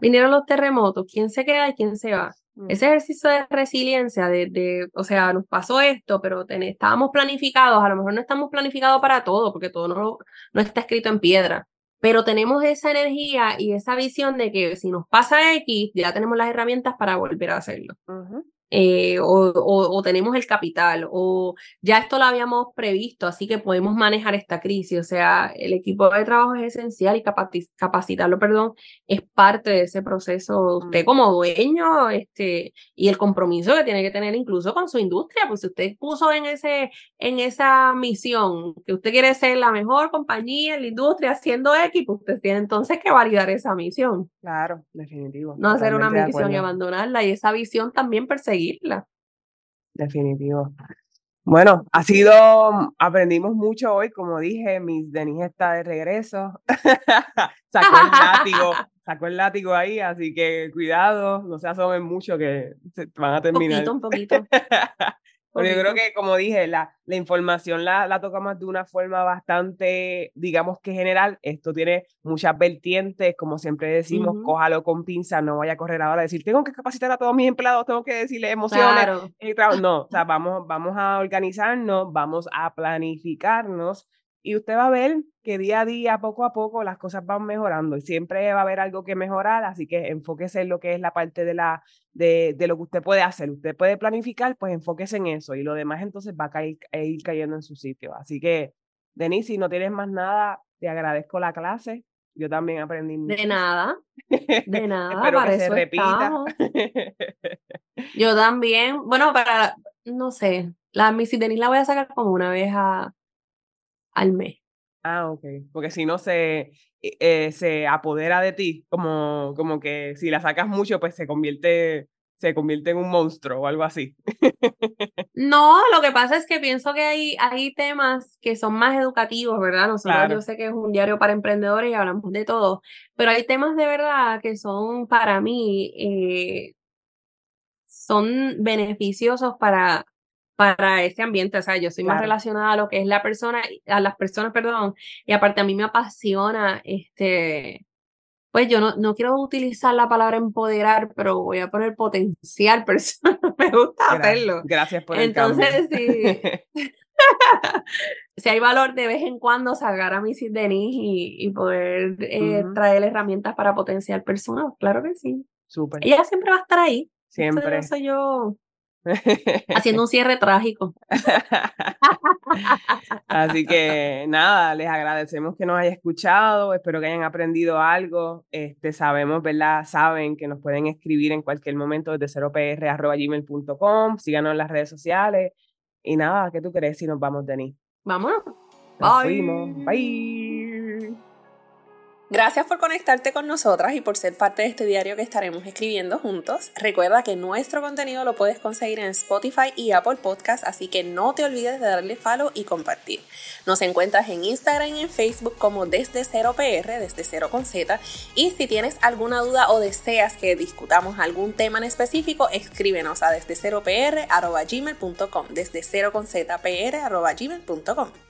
Vinieron los terremotos, ¿quién se queda y quién se va? Mm. Ese ejercicio de resiliencia, de, o sea, nos pasó esto, pero estábamos planificados, a lo mejor no estamos planificados para todo, porque todo no, no está escrito en piedra, pero tenemos esa energía y esa visión de que si nos pasa X, ya tenemos las herramientas para volver a hacerlo. Eh, o, tenemos el capital, o ya esto lo habíamos previsto, así que podemos manejar esta crisis. O sea, el equipo de trabajo es esencial y capacitarlo, perdón, es parte de ese proceso. Usted mm. como dueño, este, y el compromiso que tiene que tener incluso con su industria, pues si usted puso en, ese, en esa misión que usted quiere ser la mejor compañía en la industria haciendo X, pues usted tiene entonces que validar esa misión. Claro, definitivo. No hacer una misión y abandonarla, y esa visión también perseguir Definitivo. Bueno, ha sido, aprendimos mucho hoy, como dije, Miss Denise está de regreso. sacó el látigo, sacó el látigo ahí, así que cuidado, no se asomen mucho que se van a terminar. Un poquito, un poquito. Pero yo creo que, como dije, la, la información la, la tocamos de una forma bastante, digamos que general. Esto tiene muchas vertientes, como siempre decimos, cójalo con pinza, no vaya a correr ahora a decir, tengo que capacitar a todos mis empleados, tengo que decirles emociones. No, o sea, vamos, vamos a organizarnos, vamos a planificarnos y usted va a ver que día a día, poco a poco, las cosas van mejorando y siempre va a haber algo que mejorar, así que enfóquese en lo que es la parte de, la, de, de lo que usted puede hacer. Usted puede planificar, pues enfóquese en eso y lo demás entonces va a, caer, ir cayendo en su sitio. Así que, Denise, si no tienes más nada, te agradezco la clase. Yo también aprendí mucho. De nada, de nada. Espero que se repita. Yo también, bueno, para, no sé, la Missy Denise la voy a sacar como una vez a, al mes. Ah, ok. Porque si no se, eh, eh, se apodera de ti, como, como que si la sacas mucho, pues se convierte, se convierte en un monstruo o algo así. No, lo que pasa es que pienso que hay, hay temas que son más educativos, ¿verdad? Nosotros yo sé que es un diario para emprendedores y hablamos de todo, pero hay temas de verdad que son para mí, eh, son beneficiosos para, para ese ambiente. O sea, yo soy más relacionada a lo que es la persona, a las personas, perdón, y aparte a mí me apasiona, este, pues yo no, no quiero utilizar la palabra empoderar, pero voy a poner potencial personal. me gusta hacerlo. Gracias por el Entonces, sí. si hay valor de vez en cuando sacar a Missy Denise y, y poder eh, traer herramientas para potenciar personas, claro que sí. Súper. Ella siempre va a estar ahí. Siempre. Eso yo Haciendo un cierre trágico. Así que nada, les agradecemos que nos hayan escuchado, espero que hayan aprendido algo. Este, sabemos, ¿verdad? Saben que nos pueden escribir en cualquier momento desde 0pr.gmail.com, síganos en las redes sociales. Y nada, ¿qué tú crees si nos vamos, Denis? Vámonos. Bye. Bye. Gracias por conectarte con nosotras y por ser parte de este diario que estaremos escribiendo juntos. Recuerda que nuestro contenido lo puedes conseguir en Spotify y Apple Podcast, así que no te olvides de darle follow y compartir. Nos encuentras en Instagram y en Facebook como desde 0PR, desde 0 con Z. Y si tienes alguna duda o deseas que discutamos algún tema en específico, escríbenos a desde 0pr gmail.com, desde 0 con Z gmail.com.